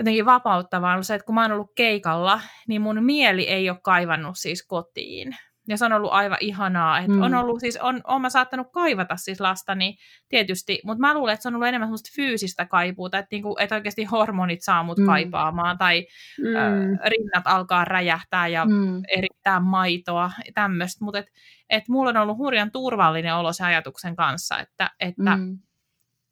jotenkin vapauttavaa, on se, että kun mä oon ollut keikalla, niin mun mieli ei ole kaivannut siis kotiin, ja se on ollut aivan ihanaa. Että mm. On ollut siis, on, on mä saattanut kaivata siis lastani tietysti, mutta mä luulen, että se on ollut enemmän semmoista fyysistä kaipuuta, että, niinku, että oikeasti hormonit saa mut mm. kaipaamaan, tai mm. ö, rinnat alkaa räjähtää ja mm. erittää maitoa, tämmöistä. Mutta et, et mulla on ollut hurjan turvallinen olo se ajatuksen kanssa, että, että mm.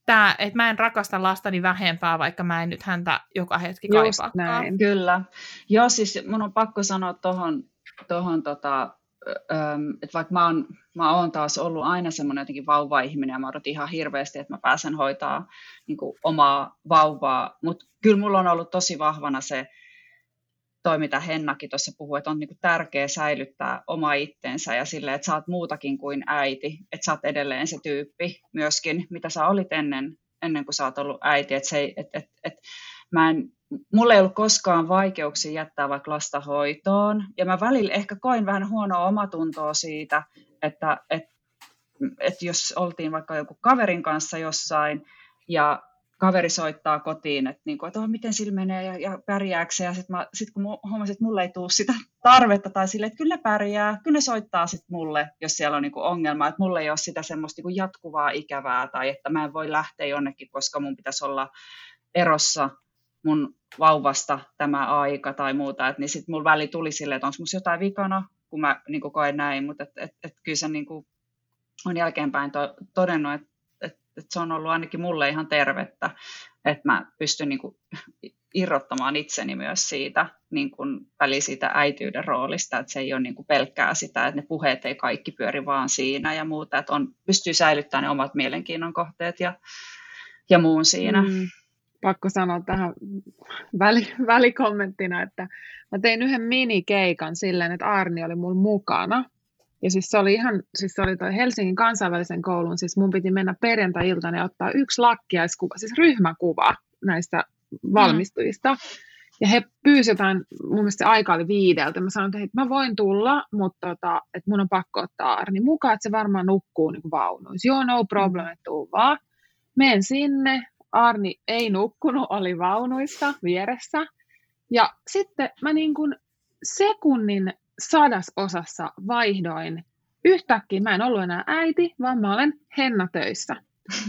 Tää, että mä en rakasta lastani vähempää, vaikka mä en nyt häntä joka hetki kaipaa. näin, kyllä. Joo, siis mun on pakko sanoa tuohon tohon, tota, että vaikka mä oon, mä oon taas ollut aina semmoinen jotenkin vauva-ihminen ja mä odotin ihan hirveästi, että mä pääsen hoitaa niin kuin, omaa vauvaa, mutta kyllä mulla on ollut tosi vahvana se toi, mitä Hennakin tuossa puhui, että on niin kuin, tärkeää säilyttää oma itsensä ja sille, että sä oot muutakin kuin äiti, että sä oot edelleen se tyyppi myöskin, mitä sä olit ennen, ennen kuin sä oot ollut äiti, että se, et, et, et, mä en mulla ei ollut koskaan vaikeuksia jättää vaikka lasta hoitoon. Ja mä välillä ehkä koin vähän huonoa omatuntoa siitä, että, että, että jos oltiin vaikka joku kaverin kanssa jossain ja kaveri soittaa kotiin, että, niin kuin, että oh, miten sillä menee ja, ja pärjääkö Ja sitten sit kun huomasin, että mulle ei tule sitä tarvetta tai sille, että kyllä pärjää, kyllä ne soittaa sitten mulle, jos siellä on niin kuin ongelma, että mulle ei ole sitä semmoista niin kuin jatkuvaa ikävää tai että mä en voi lähteä jonnekin, koska mun pitäisi olla erossa mun vauvasta tämä aika tai muuta, että niin sitten mulla väli tuli silleen, että onko musta jotain vikana, kun mä niin kuin koen näin, mutta et, et, et kyllä se niin kuin on jälkeenpäin to, todennut, että et, et se on ollut ainakin mulle ihan tervettä, että mä pystyn niin kuin irrottamaan itseni myös siitä niin kuin väli siitä äityyden roolista, että se ei ole niin kuin pelkkää sitä, että ne puheet ei kaikki pyöri vaan siinä ja muuta, että on, pystyy säilyttämään ne omat mielenkiinnon kohteet ja, ja muun siinä. Mm pakko sanoa tähän väli, välikommenttina, että mä tein yhden minikeikan silleen, että Arni oli mun mukana. Ja siis se oli ihan, siis se oli toi Helsingin kansainvälisen koulun, siis mun piti mennä perjantai-iltana ja ottaa yksi lakkiaiskuva, siis ryhmäkuva näistä valmistujista. Mm. Ja he pyysivät jotain, mun mielestä se aika oli viideltä. Mä sanoin, että mä voin tulla, mutta tota, että mun on pakko ottaa Arni mukaan, että se varmaan nukkuu niin vaunuissa. Joo, no problem, että tuu vaan. Menen sinne, Arni ei nukkunut, oli vaunuissa vieressä. Ja sitten mä niin kuin sekunnin sadasosassa vaihdoin. Yhtäkkiä mä en ollut enää äiti, vaan mä olen Henna töissä.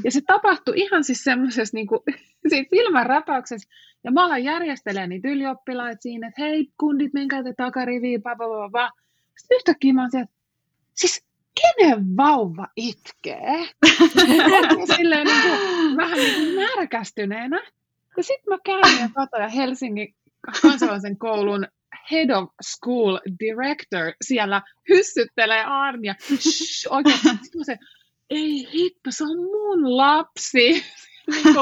Ja se tapahtui ihan siis semmoisessa niin kuin, siitä silmänräpäyksessä. Ja mä alan järjestelemään niitä ylioppilaita siinä, että hei kundit, menkää te takariviin, pa, pa, pa, pa. Sitten yhtäkkiä mä olen siis kenen vauva itkee? silleen niin kuin, vähän niin kuin närkästyneenä. Ja sitten mä käyn ja katsoin Helsingin kansainvälisen koulun head of school director siellä hyssyttelee Arnia. Shh, oikein, se, ei hitto, se on mun lapsi. niin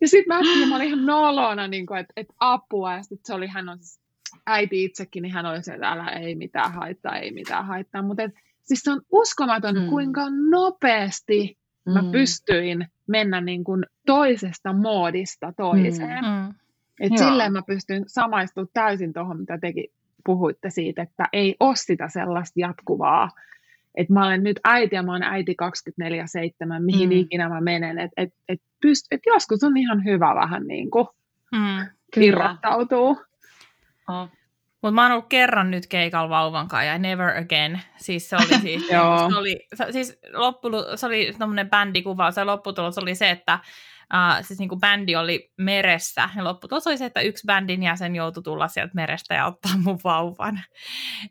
ja sitten mä, mä olin ihan nolona, niin kuin, että, että apua. Ja sitten se oli, hän on siis äiti itsekin, niin hän oli se, että älä ei mitään haittaa, ei mitään haittaa. Mutta Siis se on uskomaton, mm. kuinka nopeasti mm. mä pystyin mennä niin kuin toisesta moodista toiseen. Mm. mm. Et silleen mä pystyn samaistumaan täysin tuohon, mitä tekin puhuitte siitä, että ei ole sitä sellaista jatkuvaa, että mä olen nyt äiti ja mä olen äiti 24-7, mihin mm. ikinä mä menen. Että et, et pyst- et joskus on ihan hyvä vähän niin kuin mm, irrottautua. Oh. Mutta mä oon ollut kerran nyt keikalla vauvan kanssa ja never again. Siis se oli siis, se oli, se, siis loppu, se oli tämmöinen bändikuva, se lopputulos oli se, että uh, siis niin kuin bändi oli meressä, ja lopputulos oli se, että yksi bändin jäsen joutui tulla sieltä merestä ja ottaa mun vauvan.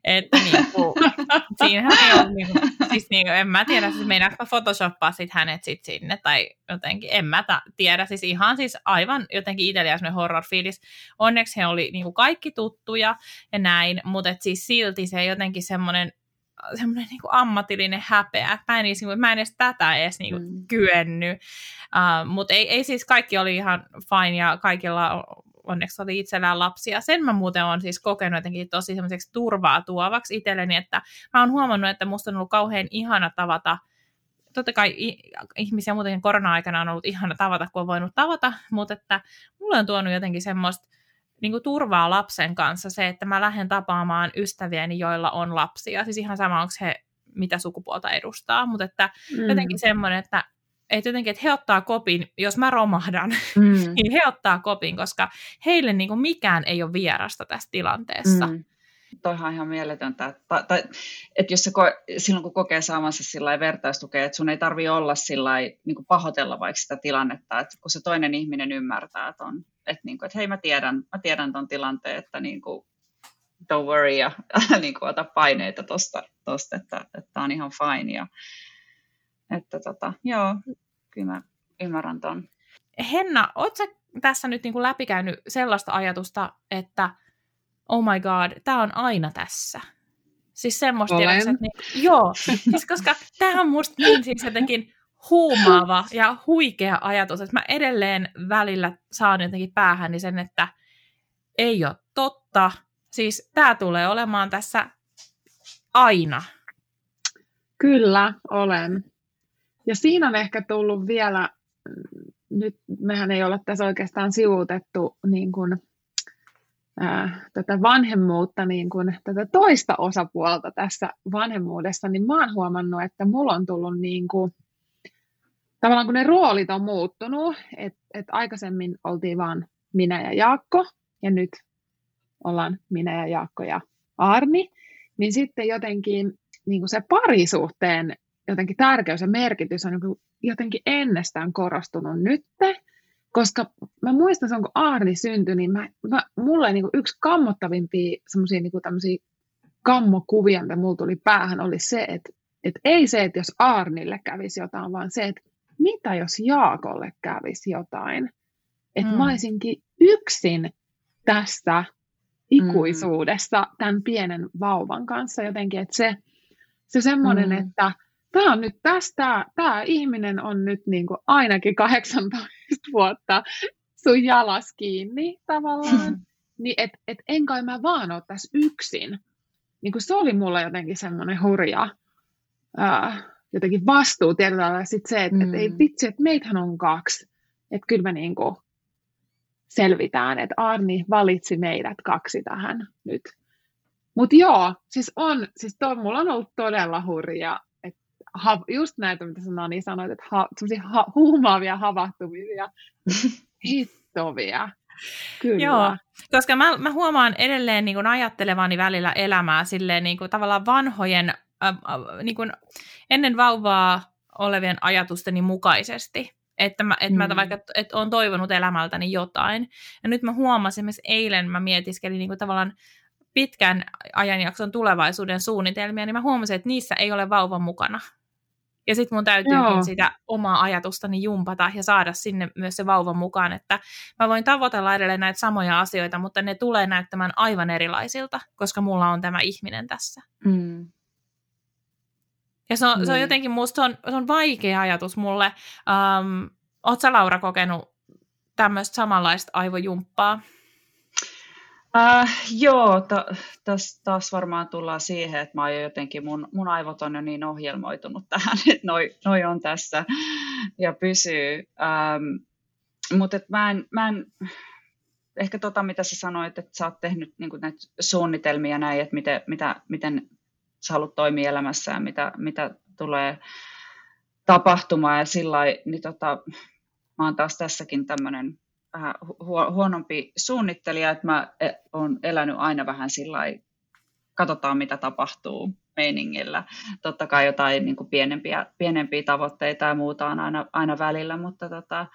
Että niin kuin, siinähän ei ollut, niin kuin, siis niin kuin, en mä tiedä, siis meinaanko photoshoppaa sit hänet sit sinne, tai jotenkin, en mä ta- tiedä, siis ihan siis aivan jotenkin itsellä semmoinen horror-fiilis. Onneksi he oli niin kuin kaikki tuttuja ja näin, mutta et siis silti se jotenkin semmoinen semmoinen niin ammatillinen häpeä, mä en, edes, mä en edes tätä edes niin kuin, mm. kyennyt. Uh, Mutta ei, ei siis kaikki oli ihan fine ja kaikilla onneksi oli itsellään lapsia. Sen mä muuten olen siis kokenut jotenkin tosi semmoiseksi turvaa tuovaksi itselleni, että mä oon huomannut, että musta on ollut kauhean ihana tavata totta kai ihmisiä muuten korona-aikana on ollut ihana tavata, kun on voinut tavata, mutta että mulle on tuonut jotenkin semmoista niin kuin turvaa lapsen kanssa se, että mä lähden tapaamaan ystäviäni, joilla on lapsia. Siis ihan sama, onko he mitä sukupuolta edustaa, mutta että mm. jotenkin semmoinen, että, että jotenkin, että he ottaa kopin, jos mä romahdan, mm. niin he ottaa kopin, koska heille niin kuin mikään ei ole vierasta tässä tilanteessa. Mm. Toihan on ihan mieletöntä, että, tai, että jos se ko- silloin kun kokee saamansa sillä vertaistukea, että sun ei tarvi olla sillä niin pahoitella vaikka sitä tilannetta, että kun se toinen ihminen ymmärtää, että on että, niin kuin, että hei mä tiedän, mä tiedän ton tilanteen, että niin kuin, don't worry ja niin kuin, ota paineita tosta, tosta että, että on ihan fine. Ja, että tota, joo, kyllä mä ymmärrän ton. Henna, ootko tässä nyt niin kuin läpikäynyt sellaista ajatusta, että oh my god, tämä on aina tässä? Siis semmoista, tiedätkö, että niin, joo, siis koska tämä on musta niin siis jotenkin huumaava ja huikea ajatus, että mä edelleen välillä saan jotenkin päähäni sen, että ei ole totta. Siis tämä tulee olemaan tässä aina. Kyllä, olen. Ja siinä on ehkä tullut vielä, nyt mehän ei olla tässä oikeastaan sivuutettu niin kuin, ää, tätä vanhemmuutta, niin kuin, tätä toista osapuolta tässä vanhemmuudessa, niin mä oon huomannut, että mulla on tullut niin kuin, tavallaan kun ne roolit on muuttunut, että et aikaisemmin oltiin vain minä ja Jaakko, ja nyt ollaan minä ja Jaakko ja Arni, niin sitten jotenkin niin kuin se parisuhteen jotenkin tärkeys ja merkitys on niin jotenkin ennestään korostunut nyt, koska mä muistan, että kun Arni syntyi, niin mä, mä, mulle niin kuin yksi kammottavimpia semmoisia niin kammokuvia, mitä mulla tuli päähän, oli se, että, että ei se, että jos Arnille kävisi jotain, vaan se, että mitä jos Jaakolle kävisi jotain. Että mm. mä olisinkin yksin tässä ikuisuudessa mm. tämän pienen vauvan kanssa jotenkin, että se, se semmoinen, mm. että tämä on nyt tästä, tämä ihminen on nyt niin kuin ainakin 18 vuotta sun jalas kiinni tavallaan, mm. niin et, et en kai mä vaan ole tässä yksin. Niin kuin se oli mulle jotenkin semmoinen hurja ää, jotenkin vastuu tietyllä lailla. Sitten se, että mm. et ei vitsi, että meitähän on kaksi. Että kyllä me niin kuin selvitään, että Arni valitsi meidät kaksi tähän nyt. Mutta joo, siis on, siis toi, mulla on ollut todella hurja, että ha, just näitä, mitä sanoin, niin sanoit, että ha, ha, huumaavia havahtumisia, hittovia. Kyllä. Joo, koska mä, mä huomaan edelleen niin kun ajattelevani välillä elämää silleen niin kuin tavallaan vanhojen, äh, äh, niin kuin ennen vauvaa olevien ajatusteni mukaisesti. Että mä, että mm. mä vaikka että olen toivonut elämältäni jotain. Ja nyt mä huomasin, että eilen mä mietiskelin niin kuin tavallaan pitkän ajanjakson tulevaisuuden suunnitelmia, niin mä huomasin, että niissä ei ole vauvan mukana. Ja sitten mun täytyy sitä omaa ajatustani jumpata ja saada sinne myös se vauva mukaan, että mä voin tavoitella edelleen näitä samoja asioita, mutta ne tulee näyttämään aivan erilaisilta, koska mulla on tämä ihminen tässä. Mm. Ja se on, mm. se on niin. jotenkin, musta se on, se on vaikea ajatus mulle. Um, Oletko Laura kokenut tämmöistä samanlaista aivojumppaa? Äh, joo, ta, täs, taas varmaan tullaan siihen, että mä oon jotenkin, mun, mun aivot on jo niin ohjelmoitunut tähän, että noi, noi on tässä ja pysyy. Ähm, Mutta mä en, mä en, ehkä tota mitä sä sanoit, että sä oot tehnyt niin näitä suunnitelmia näin, että miten, mitä, miten sä haluat toimia elämässä ja mitä, mitä tulee tapahtumaan ja sillä niin tota, mä oon taas tässäkin tämmöinen vähän huonompi suunnittelija, että mä e, oon elänyt aina vähän sillä katsotaan mitä tapahtuu meiningillä. Totta kai jotain niin kuin pienempiä, pienempiä tavoitteita ja muuta on aina, aina välillä, mutta tota,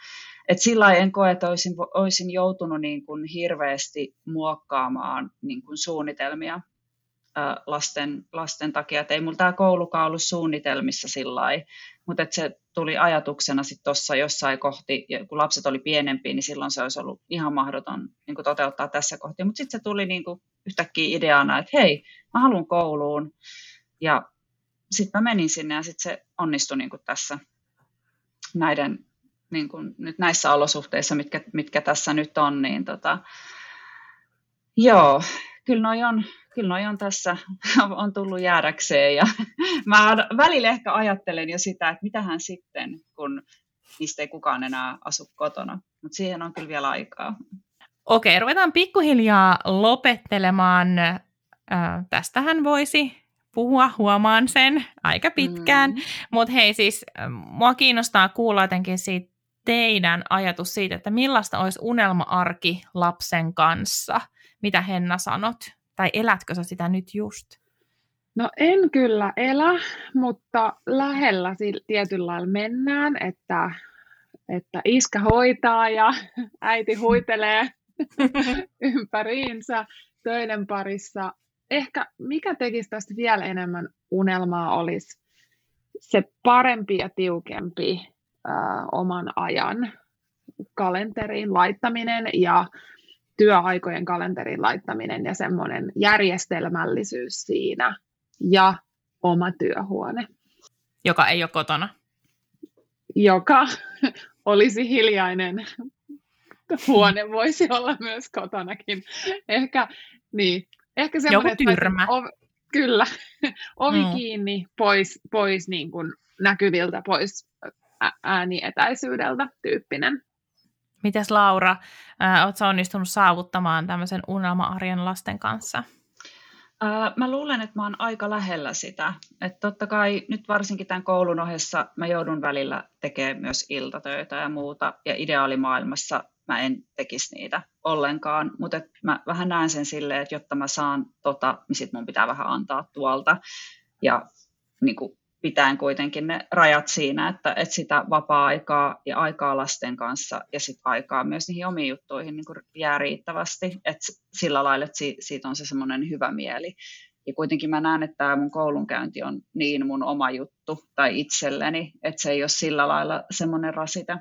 et sillä en koe, että olisin, olisin joutunut niin kuin hirveästi muokkaamaan niin kuin suunnitelmia lasten, lasten takia. Et ei mulla tämä koulukaan ollut suunnitelmissa sillä mutta se tuli ajatuksena sitten tuossa jossain kohti, kun lapset oli pienempiä, niin silloin se olisi ollut ihan mahdoton niin kuin toteuttaa tässä kohti. Mutta sitten se tuli niin kuin yhtäkkiä ideana, että hei, mä haluan kouluun. Ja sitten mä menin sinne ja sitten se onnistui niin kuin tässä näiden, niin kuin nyt näissä olosuhteissa, mitkä, mitkä tässä nyt on, niin tota, joo, kyllä noi on, kyllä noi on tässä, on tullut jäädäkseen ja mä välillä ehkä ajattelen jo sitä, että mitähän sitten, kun niistä ei kukaan enää asu kotona, mutta siihen on kyllä vielä aikaa. Okei, ruvetaan pikkuhiljaa lopettelemaan. Äh, tästähän voisi puhua, huomaan sen aika pitkään. Mm. Mutta hei siis, mua kiinnostaa kuulla jotenkin siitä teidän ajatus siitä, että millaista olisi unelma-arki lapsen kanssa – mitä Henna sanot? Tai elätkö sä sitä nyt just? No en kyllä elä, mutta lähellä tietyllä lailla mennään, että, että iskä hoitaa ja äiti huitelee ympäriinsä töiden parissa. Ehkä mikä tekisi tästä vielä enemmän unelmaa olisi se parempi ja tiukempi äh, oman ajan kalenteriin laittaminen ja työaikojen kalenterin laittaminen ja semmoinen järjestelmällisyys siinä ja oma työhuone. Joka ei ole kotona. Joka olisi hiljainen huone, voisi olla myös kotonakin. Ehkä, niin, ehkä semmoinen, Joku tyrmä. Että, ov, kyllä, ovi mm. kiinni, pois, pois niin kuin näkyviltä, pois äänietäisyydeltä tyyppinen. Mites Laura, äh, oletko onnistunut saavuttamaan tämmöisen unelma-arjen lasten kanssa? Mä luulen, että mä oon aika lähellä sitä. Että totta kai nyt varsinkin tämän koulun ohessa mä joudun välillä tekemään myös iltatöitä ja muuta. Ja ideaalimaailmassa mä en tekisi niitä ollenkaan. Mutta mä vähän näen sen silleen, että jotta mä saan tota, niin sit mun pitää vähän antaa tuolta. Ja niin kuin pitäen kuitenkin ne rajat siinä, että, että sitä vapaa-aikaa ja aikaa lasten kanssa ja sitten aikaa myös niihin omiin juttuihin niin jää riittävästi, että sillä lailla, että siitä on se semmoinen hyvä mieli. Ja kuitenkin mä näen, että tämä mun koulunkäynti on niin mun oma juttu tai itselleni, että se ei ole sillä lailla semmoinen rasite,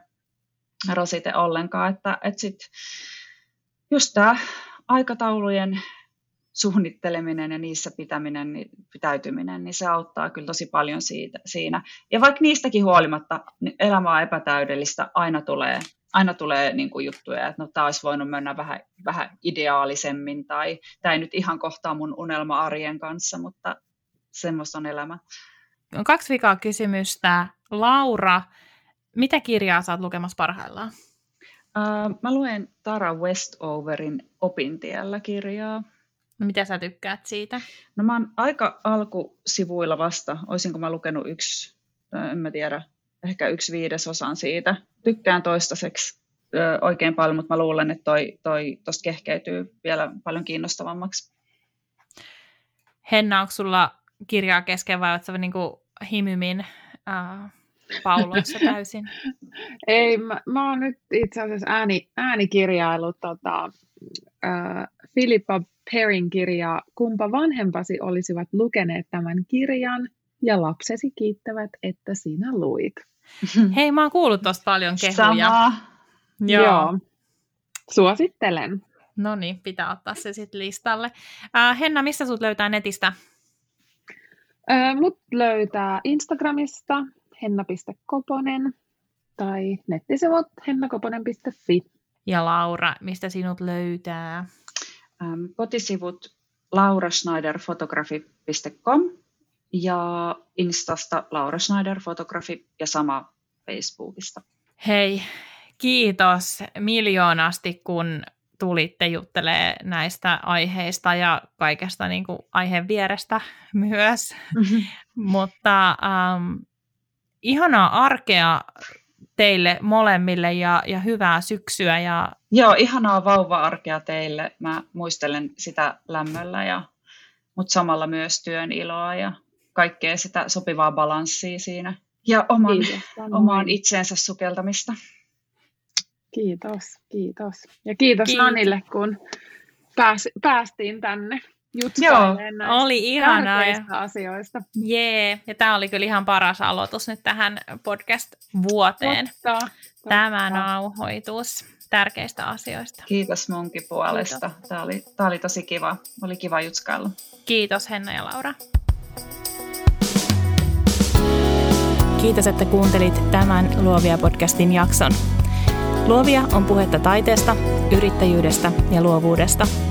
rasite ollenkaan, että, että sitten just tämä aikataulujen suunnitteleminen ja niissä pitäminen, niin, pitäytyminen, niin se auttaa kyllä tosi paljon siitä, siinä. Ja vaikka niistäkin huolimatta niin elämä on epätäydellistä, aina tulee, aina tulee niin kuin juttuja, että no, tämä olisi voinut mennä vähän, vähän ideaalisemmin tai tämä ei nyt ihan kohtaa mun unelma-arjen kanssa, mutta semmoista on elämä. On kaksi vikaa kysymystä. Laura, mitä kirjaa saat lukemassa parhaillaan? Uh, mä luen Tara Westoverin Opintiellä kirjaa. No mitä sä tykkäät siitä? No mä oon aika alkusivuilla vasta. Olisinko mä lukenut yksi, en mä tiedä, ehkä yksi viidesosan siitä. Tykkään toistaiseksi ö, oikein paljon, mutta mä luulen, että toi, toi tosta kehkeytyy vielä paljon kiinnostavammaksi. Henna, onko sulla kirjaa kesken vai oletko niinku himymin äh, pauloissa täysin? Ei, mä, mä oon nyt itse asiassa ääni, äänikirjailu tota, äh, Philippa Perrin kirjaa Kumpa vanhempasi olisivat lukeneet tämän kirjan ja lapsesi kiittävät, että sinä luit. Hei, mä oon kuullut tosta paljon kehuja. Samaa. Joo. Joo. Suosittelen. No niin, pitää ottaa se sitten listalle. Äh, Henna, missä sut löytää netistä? Äh, mut löytää Instagramista henna.koponen tai nettisivut hennakoponen.fi. Ja Laura, mistä sinut löytää? Kotisivut lauraschneiderfotografi.com ja Instasta Laura Schneider Fotografi ja sama Facebookista. Hei, kiitos miljoonasti, kun tulitte juttelee näistä aiheista ja kaikesta niin kuin aiheen vierestä myös. Mm-hmm. Mutta um, ihanaa arkea teille molemmille ja, ja hyvää syksyä. Ja... Joo, ihanaa vauva-arkea teille. Mä muistelen sitä lämmöllä, ja, mutta samalla myös työn iloa ja kaikkea sitä sopivaa balanssia siinä. Ja oman, kiitos, omaan itseensä sukeltamista. Kiitos, kiitos. Ja kiitos, kiitos. Nanille, kun pääs, päästiin tänne Joo, oli ihanaa. Ja... asioista. Jee, ja tämä oli kyllä ihan paras aloitus nyt tähän podcast-vuoteen. Totta, Tämä nauhoitus tärkeistä asioista. Kiitos munkin puolesta. Kiitos. Tämä, oli, tämä oli tosi kiva. Oli kiva jutskailla. Kiitos Henna ja Laura. Kiitos, että kuuntelit tämän Luovia podcastin jakson. Luovia on puhetta taiteesta, yrittäjyydestä ja luovuudesta –